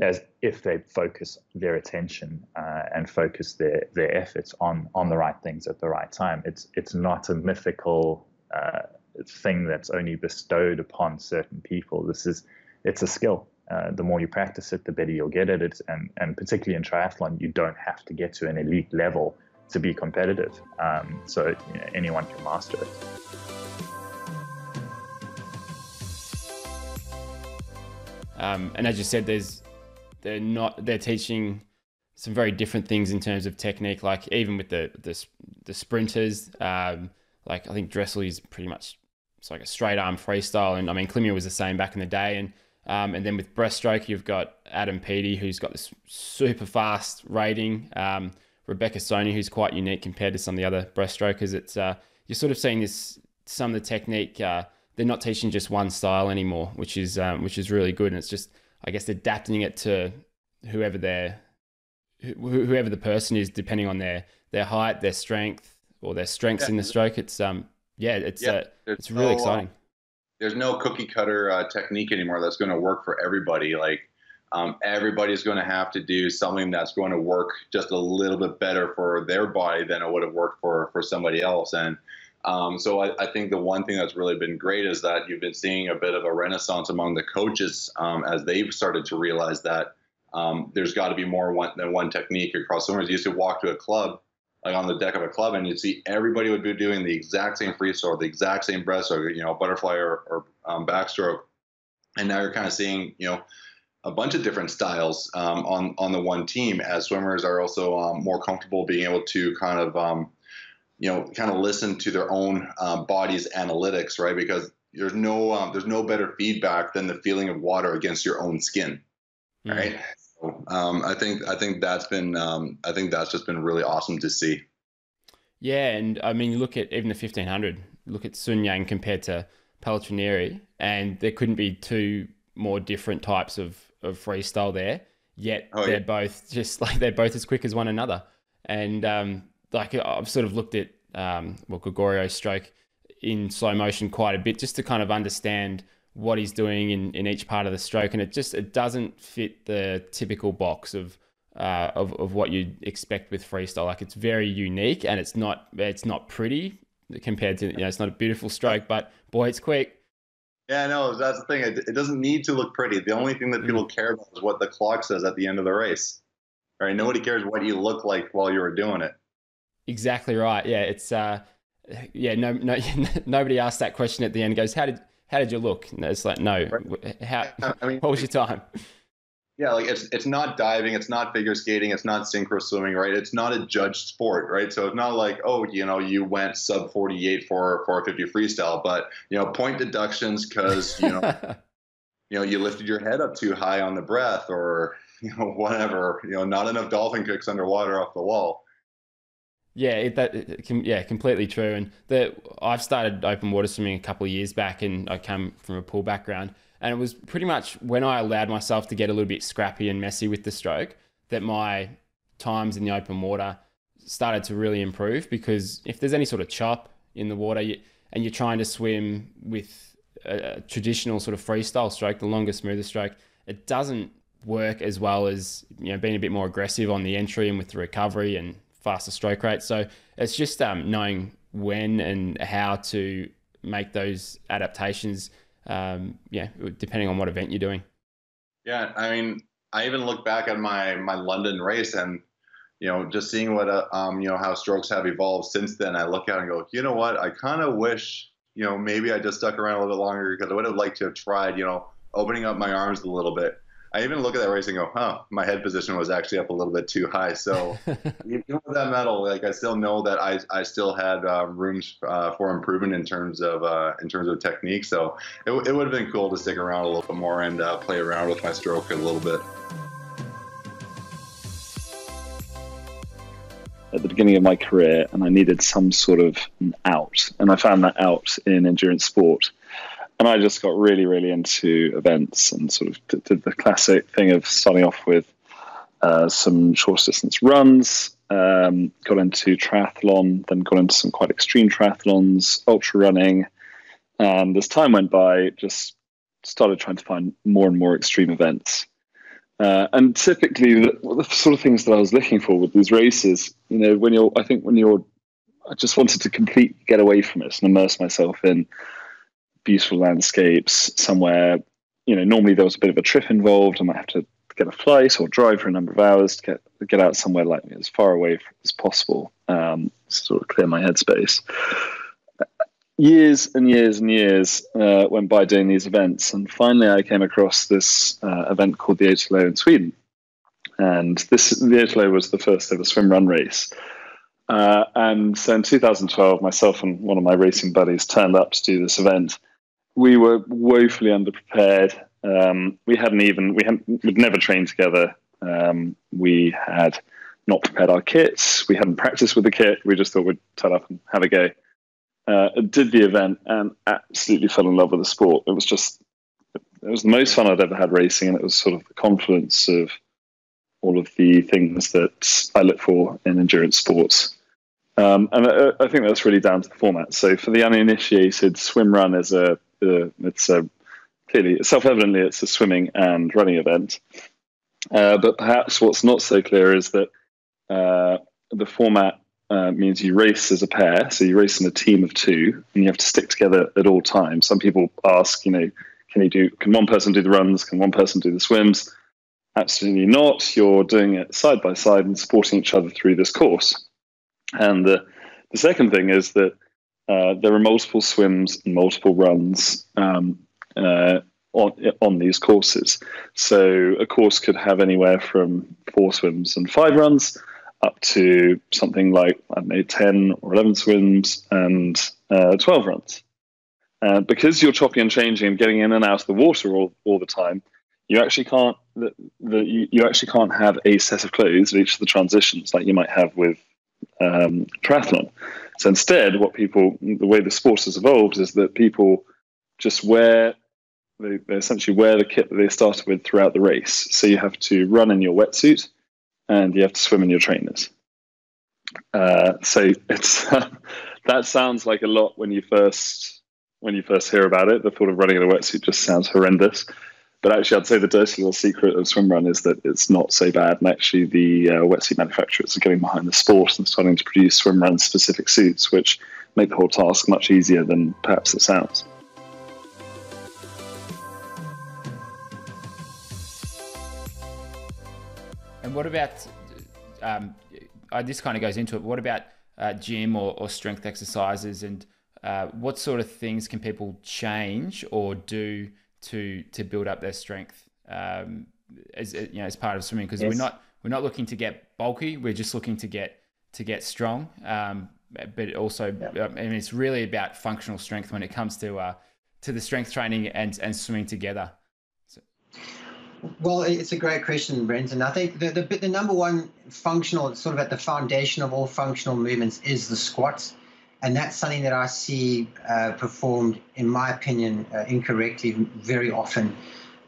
as if they focus their attention uh, and focus their, their efforts on on the right things at the right time. It's it's not a mythical uh, thing that's only bestowed upon certain people. This is it's a skill. Uh, the more you practice it, the better you'll get at it. And and particularly in triathlon, you don't have to get to an elite level to be competitive. Um, so you know, anyone can master it. Um, and as you said, there's they're not they're teaching some very different things in terms of technique. Like even with the the, the sprinters, um, like I think Dressel is pretty much it's like a straight arm freestyle, and I mean Climia was the same back in the day, and um, and then with breaststroke you've got Adam Peaty who's got this super fast rating. Um, Rebecca Soni who's quite unique compared to some of the other breaststrokers. It's uh, you're sort of seeing this some of the technique. Uh, they're not teaching just one style anymore, which is um, which is really good, and it's just I guess adapting it to whoever their whoever the person is, depending on their their height, their strength, or their strengths yeah. in the stroke. It's um yeah, it's yeah, uh, it's really no, exciting. Uh, there's no cookie cutter uh, technique anymore that's going to work for everybody. Like um, everybody's going to have to do something that's going to work just a little bit better for their body than it would have worked for for somebody else. And um, so I, I, think the one thing that's really been great is that you've been seeing a bit of a renaissance among the coaches um, as they've started to realize that um, there's got to be more one, than one technique across the swimmers. You used to walk to a club, like on the deck of a club, and you'd see everybody would be doing the exact same freestyle, the exact same breaststroke, you know, butterfly or, or um, backstroke. And now you're kind of seeing, you know, a bunch of different styles um, on on the one team as swimmers are also um, more comfortable being able to kind of you know, kind of listen to their own um, body's analytics, right? Because there's no um, there's no better feedback than the feeling of water against your own skin, mm. right? So, um, I think I think that's been um, I think that's just been really awesome to see. Yeah, and I mean, you look at even the 1500. Look at Sun Yang compared to Paltrinieri, and there couldn't be two more different types of of freestyle there. Yet oh, they're yeah. both just like they're both as quick as one another, and um, like I've sort of looked at um, well Gregorio's stroke in slow motion quite a bit just to kind of understand what he's doing in, in each part of the stroke and it just it doesn't fit the typical box of uh, of of what you'd expect with freestyle. Like it's very unique and it's not it's not pretty compared to you know it's not a beautiful stroke, but boy, it's quick. Yeah, no, that's the thing. It, it doesn't need to look pretty. The only thing that people care about is what the clock says at the end of the race. Right? Nobody cares what you look like while you were doing it. Exactly right. Yeah, it's uh, yeah. No, no, nobody asked that question at the end. Goes, how did how did you look? And it's like, no. How? I mean, what was your time? Yeah, like it's it's not diving, it's not figure skating, it's not synchro swimming, right? It's not a judged sport, right? So it's not like, oh, you know, you went sub 48 for 450 freestyle, but you know, point deductions because you know, you know, you lifted your head up too high on the breath, or you know, whatever, you know, not enough dolphin kicks underwater off the wall. Yeah, it, that it, yeah, completely true. And the I've started open water swimming a couple of years back, and I come from a pool background and it was pretty much when I allowed myself to get a little bit scrappy and messy with the stroke that my times in the open water started to really improve because if there's any sort of chop in the water you, and you're trying to swim with a, a traditional sort of freestyle stroke, the longer, smoother stroke, it doesn't work as well as you know being a bit more aggressive on the entry and with the recovery and faster stroke rate. So it's just um, knowing when and how to make those adaptations um, yeah, depending on what event you're doing. Yeah, I mean, I even look back at my my London race and you know just seeing what uh, um you know how strokes have evolved since then. I look out and go, you know what? I kind of wish you know maybe I just stuck around a little bit longer because I would have liked to have tried you know opening up my arms a little bit I even look at that race and go, huh, my head position was actually up a little bit too high. So even with that medal, like I still know that I, I still had uh, rooms uh, for improvement in terms of uh, in terms of technique. So it, it would have been cool to stick around a little bit more and uh, play around with my stroke a little bit. At the beginning of my career, and I needed some sort of an out, and I found that out in endurance sport and I just got really, really into events and sort of did the classic thing of starting off with uh, some short distance runs, um, got into triathlon, then got into some quite extreme triathlons, ultra running, and as time went by, just started trying to find more and more extreme events. Uh, and typically, the, the, sort of things that I was looking for with these races, you know, when you're, I think when you're, I just wanted to completely get away from it and immerse myself in beautiful landscapes somewhere. You know, normally there was a bit of a trip involved. I might have to get a flight or drive for a number of hours to get get out somewhere like as far away as possible, um, sort of clear my headspace. Years and years and years uh, went by doing these events, and finally I came across this uh, event called the Ötillö in Sweden. And this the Ötillö was the first ever swim run race. Uh, and so in 2012, myself and one of my racing buddies turned up to do this event we were woefully underprepared. Um, we hadn't even we hadn't we'd never trained together. Um, we had not prepared our kits. We hadn't practiced with the kit. We just thought we'd turn up and have a go. Uh, did the event and absolutely fell in love with the sport. It was just it was the most fun I'd ever had racing, and it was sort of the confluence of all of the things that I look for in endurance sports. Um, and I, I, think that's really down to the format. So for the uninitiated, swim run is a uh, it's a, clearly self-evidently it's a swimming and running event. Uh, but perhaps what's not so clear is that uh, the format uh, means you race as a pair, so you race in a team of two, and you have to stick together at all times. Some people ask, you know, can you do? Can one person do the runs? Can one person do the swims? Absolutely not. You're doing it side by side and supporting each other through this course. And the, the second thing is that uh, there are multiple swims and multiple runs um, uh, on on these courses. So a course could have anywhere from four swims and five runs up to something like I don't know ten or eleven swims and uh, twelve runs. Uh, because you're chopping and changing and getting in and out of the water all, all the time, you actually can't the, the, you, you actually can't have a set of clothes at each of the transitions like you might have with um, triathlon. So instead, what people, the way the sport has evolved is that people just wear, they, they essentially wear the kit that they started with throughout the race. So you have to run in your wetsuit and you have to swim in your trainers. Uh, so it's that sounds like a lot when you first when you first hear about it. The thought of running in a wetsuit just sounds horrendous. But actually, I'd say the dirty little secret of swim run is that it's not so bad. And actually, the uh, wetsuit manufacturers are getting behind the sport and starting to produce swim run specific suits, which make the whole task much easier than perhaps it sounds. And what about, um, uh, this kind of goes into it, what about uh, gym or, or, strength exercises and uh, what sort of things can people change or do to to build up their strength um, as you know as part of swimming because yes. we're not we're not looking to get bulky we're just looking to get to get strong um, but also. I mean it's really about functional strength when it comes to uh, to the strength training and and swimming together so. Well, it's a great question, Brenton. I think the, the, the number one functional, sort of at the foundation of all functional movements, is the squat and that's something that I see uh, performed, in my opinion, uh, incorrectly very often.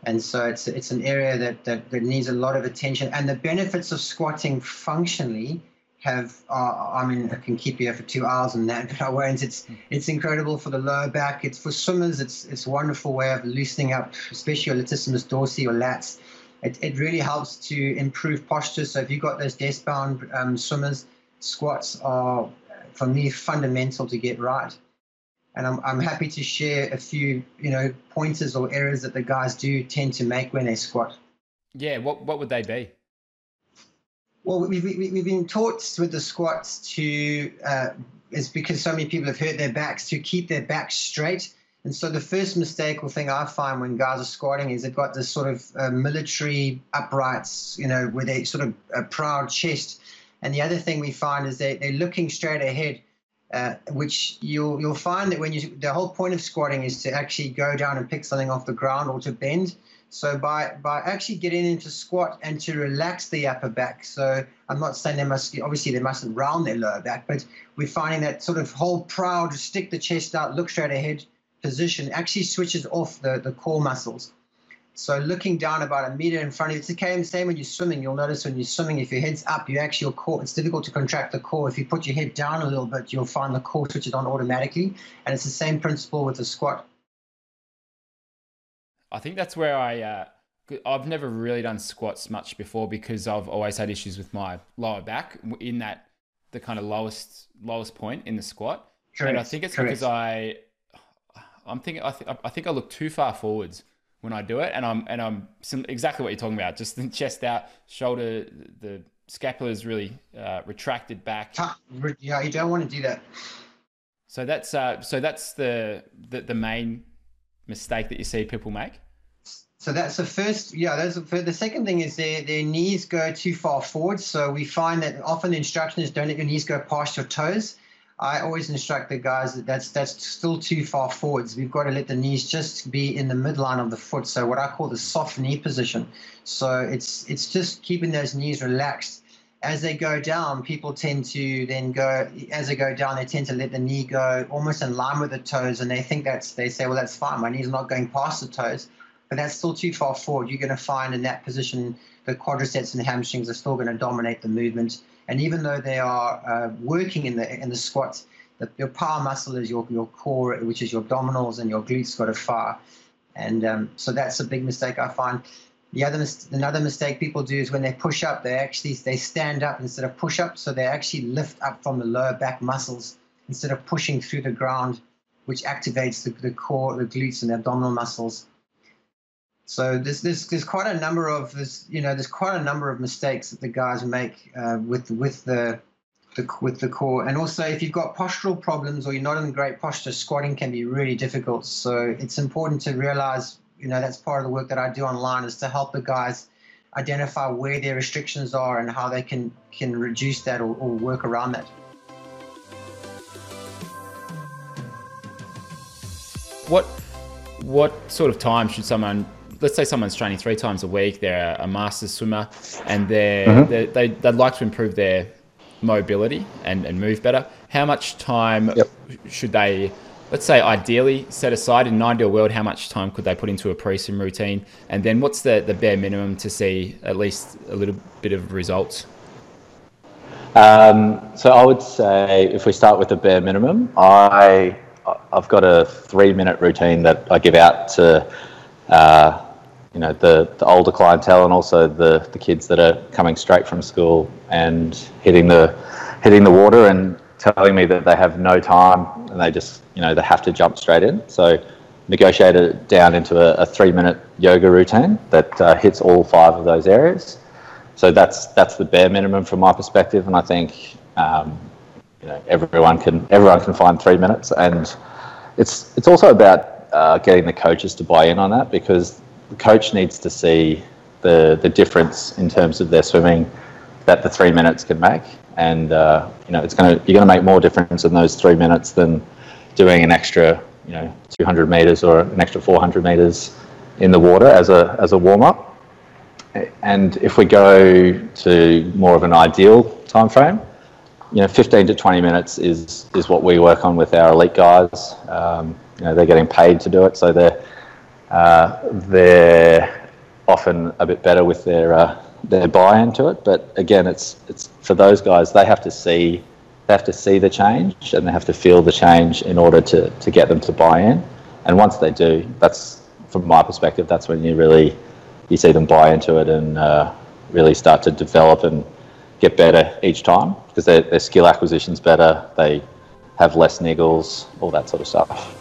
And so it's it's an area that, that, that needs a lot of attention. And the benefits of squatting functionally have uh, I mean I can keep you here for two hours on that, but I won't. It's it's incredible for the lower back. It's for swimmers. It's it's a wonderful way of loosening up, especially your latissimus dorsi or lats. It, it really helps to improve posture. So if you've got those desk bound um, swimmers, squats are for me fundamental to get right. And I'm, I'm happy to share a few, you know, pointers or errors that the guys do tend to make when they squat. Yeah, what what would they be? Well, we've, we've been taught with the squats to, uh, is because so many people have hurt their backs, to keep their backs straight. And so the first mistake or thing I find when guys are squatting is they've got this sort of uh, military uprights, you know, with a sort of a proud chest. And the other thing we find is they, they're looking straight ahead, uh, which you'll you'll find that when you the whole point of squatting is to actually go down and pick something off the ground or to bend. So by by actually getting into squat and to relax the upper back. So I'm not saying they must obviously they mustn't round their lower back, but we're finding that sort of whole proud, stick the chest out, look straight ahead position actually switches off the, the core muscles. So looking down about a meter in front of you, it's the same when you're swimming. You'll notice when you're swimming, if your head's up, you actually your core. It's difficult to contract the core. If you put your head down a little bit, you'll find the core switches on automatically, and it's the same principle with the squat. I think that's where I. Uh, I've never really done squats much before because I've always had issues with my lower back in that the kind of lowest lowest point in the squat. Correct. And I think it's Correct. because I. I'm thinking. I, th- I think I look too far forwards when I do it, and I'm and I'm exactly what you're talking about. Just the chest out, shoulder, the scapula is really uh, retracted back. Yeah, you don't want to do that. So that's uh, so that's the, the the main mistake that you see people make. So that's the first, yeah. That's the, the second thing is their their knees go too far forward. So we find that often the instruction is don't let your knees go past your toes. I always instruct the guys that that's that's still too far forwards. We've got to let the knees just be in the midline of the foot. So what I call the soft knee position. So it's it's just keeping those knees relaxed. As they go down, people tend to then go as they go down. They tend to let the knee go almost in line with the toes, and they think that's they say, well, that's fine. My knee's not going past the toes, but that's still too far forward. You're going to find in that position the quadriceps and hamstrings are still going to dominate the movement and even though they are uh, working in the in the squats, the, your power muscle is your, your core, which is your abdominals and your glutes got to fire. And um, so that's a big mistake I find. The other another mistake people do is when they push up, they actually they stand up instead of push up, so they actually lift up from the lower back muscles instead of pushing through the ground, which activates the, the core, the glutes, and the abdominal muscles. So there's, there's there's quite a number of this you know there's quite a number of mistakes that the guys make uh, with with the, the with the core, and also if you've got postural problems or you're not in great posture, squatting can be really difficult. So it's important to realize you know that's part of the work that I do online is to help the guys identify where their restrictions are and how they can can reduce that or, or work around that. What what sort of time should someone let's say someone's training three times a week, they're a, master swimmer, and they're, mm-hmm. they're, they they'd like to improve their mobility and, and move better. How much time yep. should they, let's say, ideally set aside in an ideal world? How much time could they put into a pre-swim routine? And then what's the, the bare minimum to see at least a little bit of results? Um, so I would say if we start with the bare minimum, I I've got a three minute routine that I give out to uh, you know the, the older clientele and also the, the kids that are coming straight from school and hitting the hitting the water and telling me that they have no time and they just you know they have to jump straight in. So negotiated it down into a, a three minute yoga routine that uh, hits all five of those areas. So that's that's the bare minimum from my perspective, and I think um, you know everyone can everyone can find three minutes, and it's it's also about uh, getting the coaches to buy in on that because the coach needs to see the the difference in terms of their swimming that the three minutes can make, and uh, you know it's going to you're going to make more difference in those three minutes than doing an extra you know 200 meters or an extra 400 meters in the water as a as a warm up. And if we go to more of an ideal time frame, you know, 15 to 20 minutes is is what we work on with our elite guys. Um, you know, they're getting paid to do it, so they're they're often a bit better with their uh, their buy-in to it. But again, it's it's for those guys. They have to see they have to see the change and they have to feel the change in order to to get them to buy in. And once they do, that's from my perspective, that's when you really you see them buy into it and uh, really start to develop and get better each time because their, their skill acquisition's better. They have less niggles, all that sort of stuff.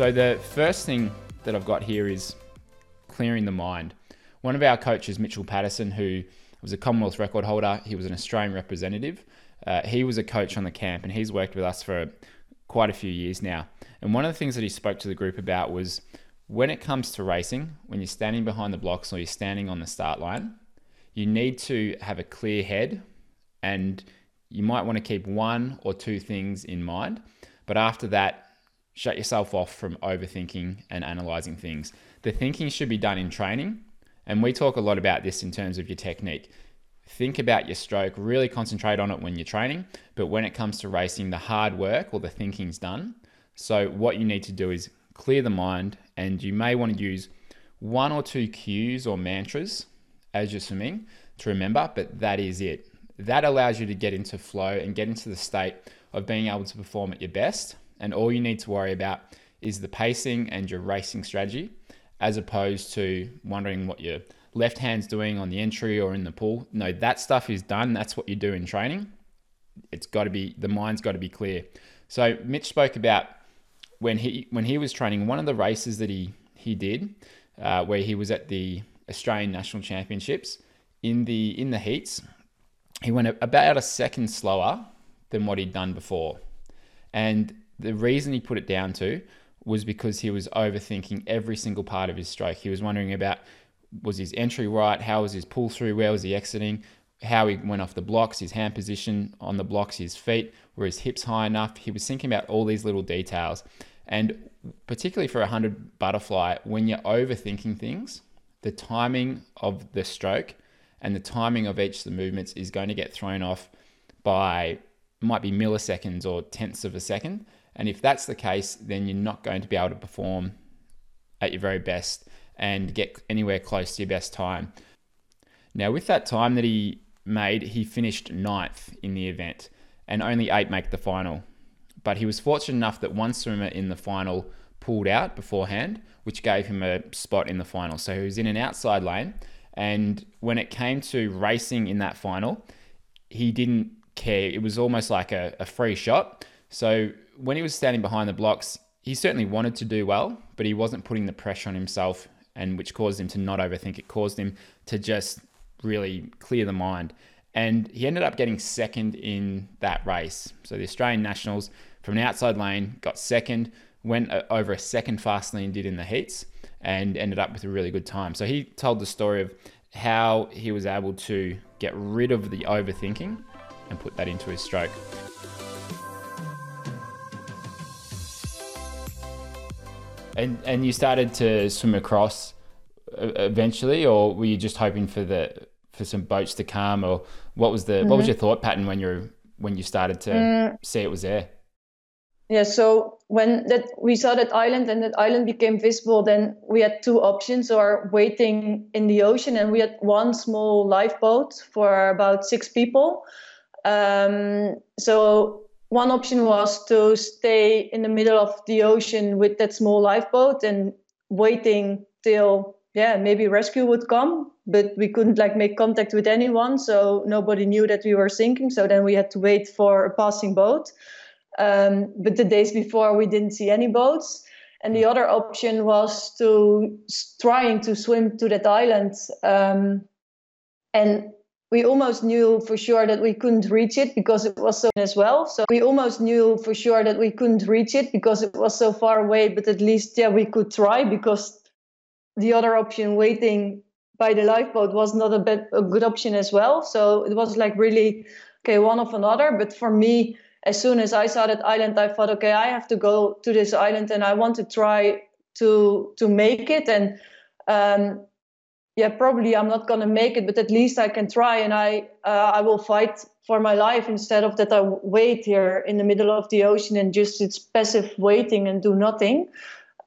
So the first thing that I've got here is clearing the mind. One of our coaches, Mitchell Patterson, who was a Commonwealth record holder, he was an Australian representative. Uh, he was a coach on the camp, and he's worked with us for quite a few years now. And one of the things that he spoke to the group about was when it comes to racing, when you're standing behind the blocks or you're standing on the start line, you need to have a clear head and you might want to keep one or two things in mind. But after that, shut yourself off from overthinking and analyzing things. The thinking should be done in training. And we talk a lot about this in terms of your technique. Think about your stroke, really concentrate on it when you're training. But when it comes to racing, the hard work or the thinking's done. So, what you need to do is clear the mind, and you may want to use one or two cues or mantras as you're swimming to remember, but that is it. That allows you to get into flow and get into the state of being able to perform at your best. And all you need to worry about is the pacing and your racing strategy, as opposed to wondering what your left hand's doing on the entry or in the pool. No, that stuff is done. That's what you do in training. It's got to be, the mind's got to be clear. So, Mitch spoke about when he when he was training, one of the races that he he did, uh, where he was at the Australian National Championships in the in the heats, he went about a second slower than what he'd done before, and the reason he put it down to was because he was overthinking every single part of his stroke. He was wondering about was his entry right, how was his pull through, where was he exiting, how he went off the blocks, his hand position on the blocks, his feet, were his hips high enough. He was thinking about all these little details. And particularly for a 100 butterfly, when you're overthinking things, the timing of the stroke and the timing of each of the movements is going to get thrown off by might be milliseconds or tenths of a second. And if that's the case, then you're not going to be able to perform at your very best and get anywhere close to your best time. Now, with that time that he made, he finished ninth in the event, and only eight make the final. But he was fortunate enough that one swimmer in the final pulled out beforehand, which gave him a spot in the final. So he was in an outside lane. And when it came to racing in that final, he didn't care. It was almost like a, a free shot. So when he was standing behind the blocks, he certainly wanted to do well, but he wasn't putting the pressure on himself, and which caused him to not overthink. It caused him to just really clear the mind. And he ended up getting second in that race. So the Australian Nationals from an outside lane, got second, went uh, over a second faster than he did in the heats, and ended up with a really good time. So he told the story of how he was able to get rid of the overthinking and put that into his stroke. And and you started to swim across eventually, or were you just hoping for the for some boats to come, or what was the mm-hmm. what was mm-hmm. your thought pattern when you when you started to mm. see it was there? Yeah, so when that we saw that island and that island became visible, then we had two options: or waiting in the ocean, and we had one small lifeboat for about six people. Um, so one option was to stay in the middle of the ocean with that small lifeboat and waiting till yeah maybe rescue would come but we couldn't like make contact with anyone so nobody knew that we were sinking so then we had to wait for a passing boat. Um, but the days before we didn't see any boats and the other option was to trying to swim to that island um, and we almost knew for sure that we couldn't reach it because it was so as well. So we almost knew for sure that we couldn't reach it because it was so far away but at least yeah we could try because the other option waiting by the lifeboat was not a, bit, a good option as well. So it was like really okay one of another. But for me as soon as i saw that island i thought okay i have to go to this island and i want to try to to make it. And um, yeah, probably I'm not gonna make it, but at least I can try, and I uh, I will fight for my life instead of that I wait here in the middle of the ocean and just it's passive waiting and do nothing.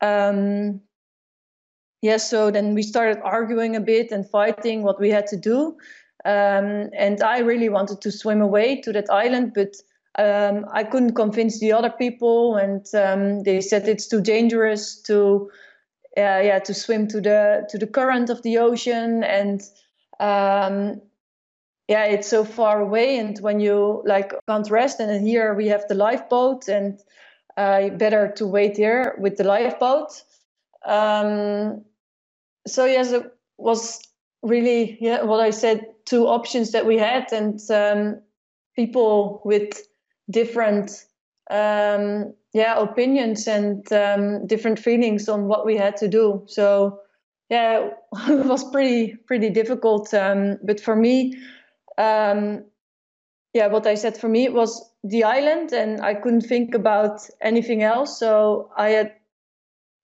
Um, yeah, so then we started arguing a bit and fighting what we had to do, um, and I really wanted to swim away to that island, but. Um, I couldn't convince the other people, and um, they said it's too dangerous to uh, yeah to swim to the to the current of the ocean. And um, yeah it's so far away. And when you like can't rest and here we have the lifeboat and uh, better to wait here with the lifeboat. Um, so yes it was really yeah what i said two options that we had. And um, people with different um, yeah opinions and um, different feelings on what we had to do. So yeah it was pretty pretty difficult um, but for me um, yeah what i said for me was the island and i couldn't think about anything else. So i had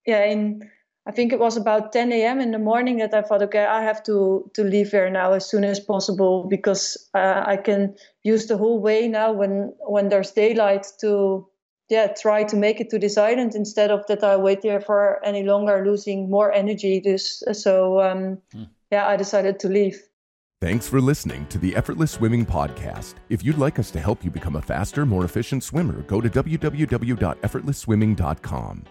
yeah in i think it was about 10 a.m in the morning that i thought okay i have to to leave here now as soon as possible because uh, i can use the whole way now when when there's daylight to yeah try to make it to this island instead of that I wait here for any longer, losing more energy. This so um, hmm. yeah, I decided to leave. Thanks for listening to the Effortless Swimming Podcast. If you'd like us to help you become a faster, more efficient swimmer, go to www.effortlessswimming.com.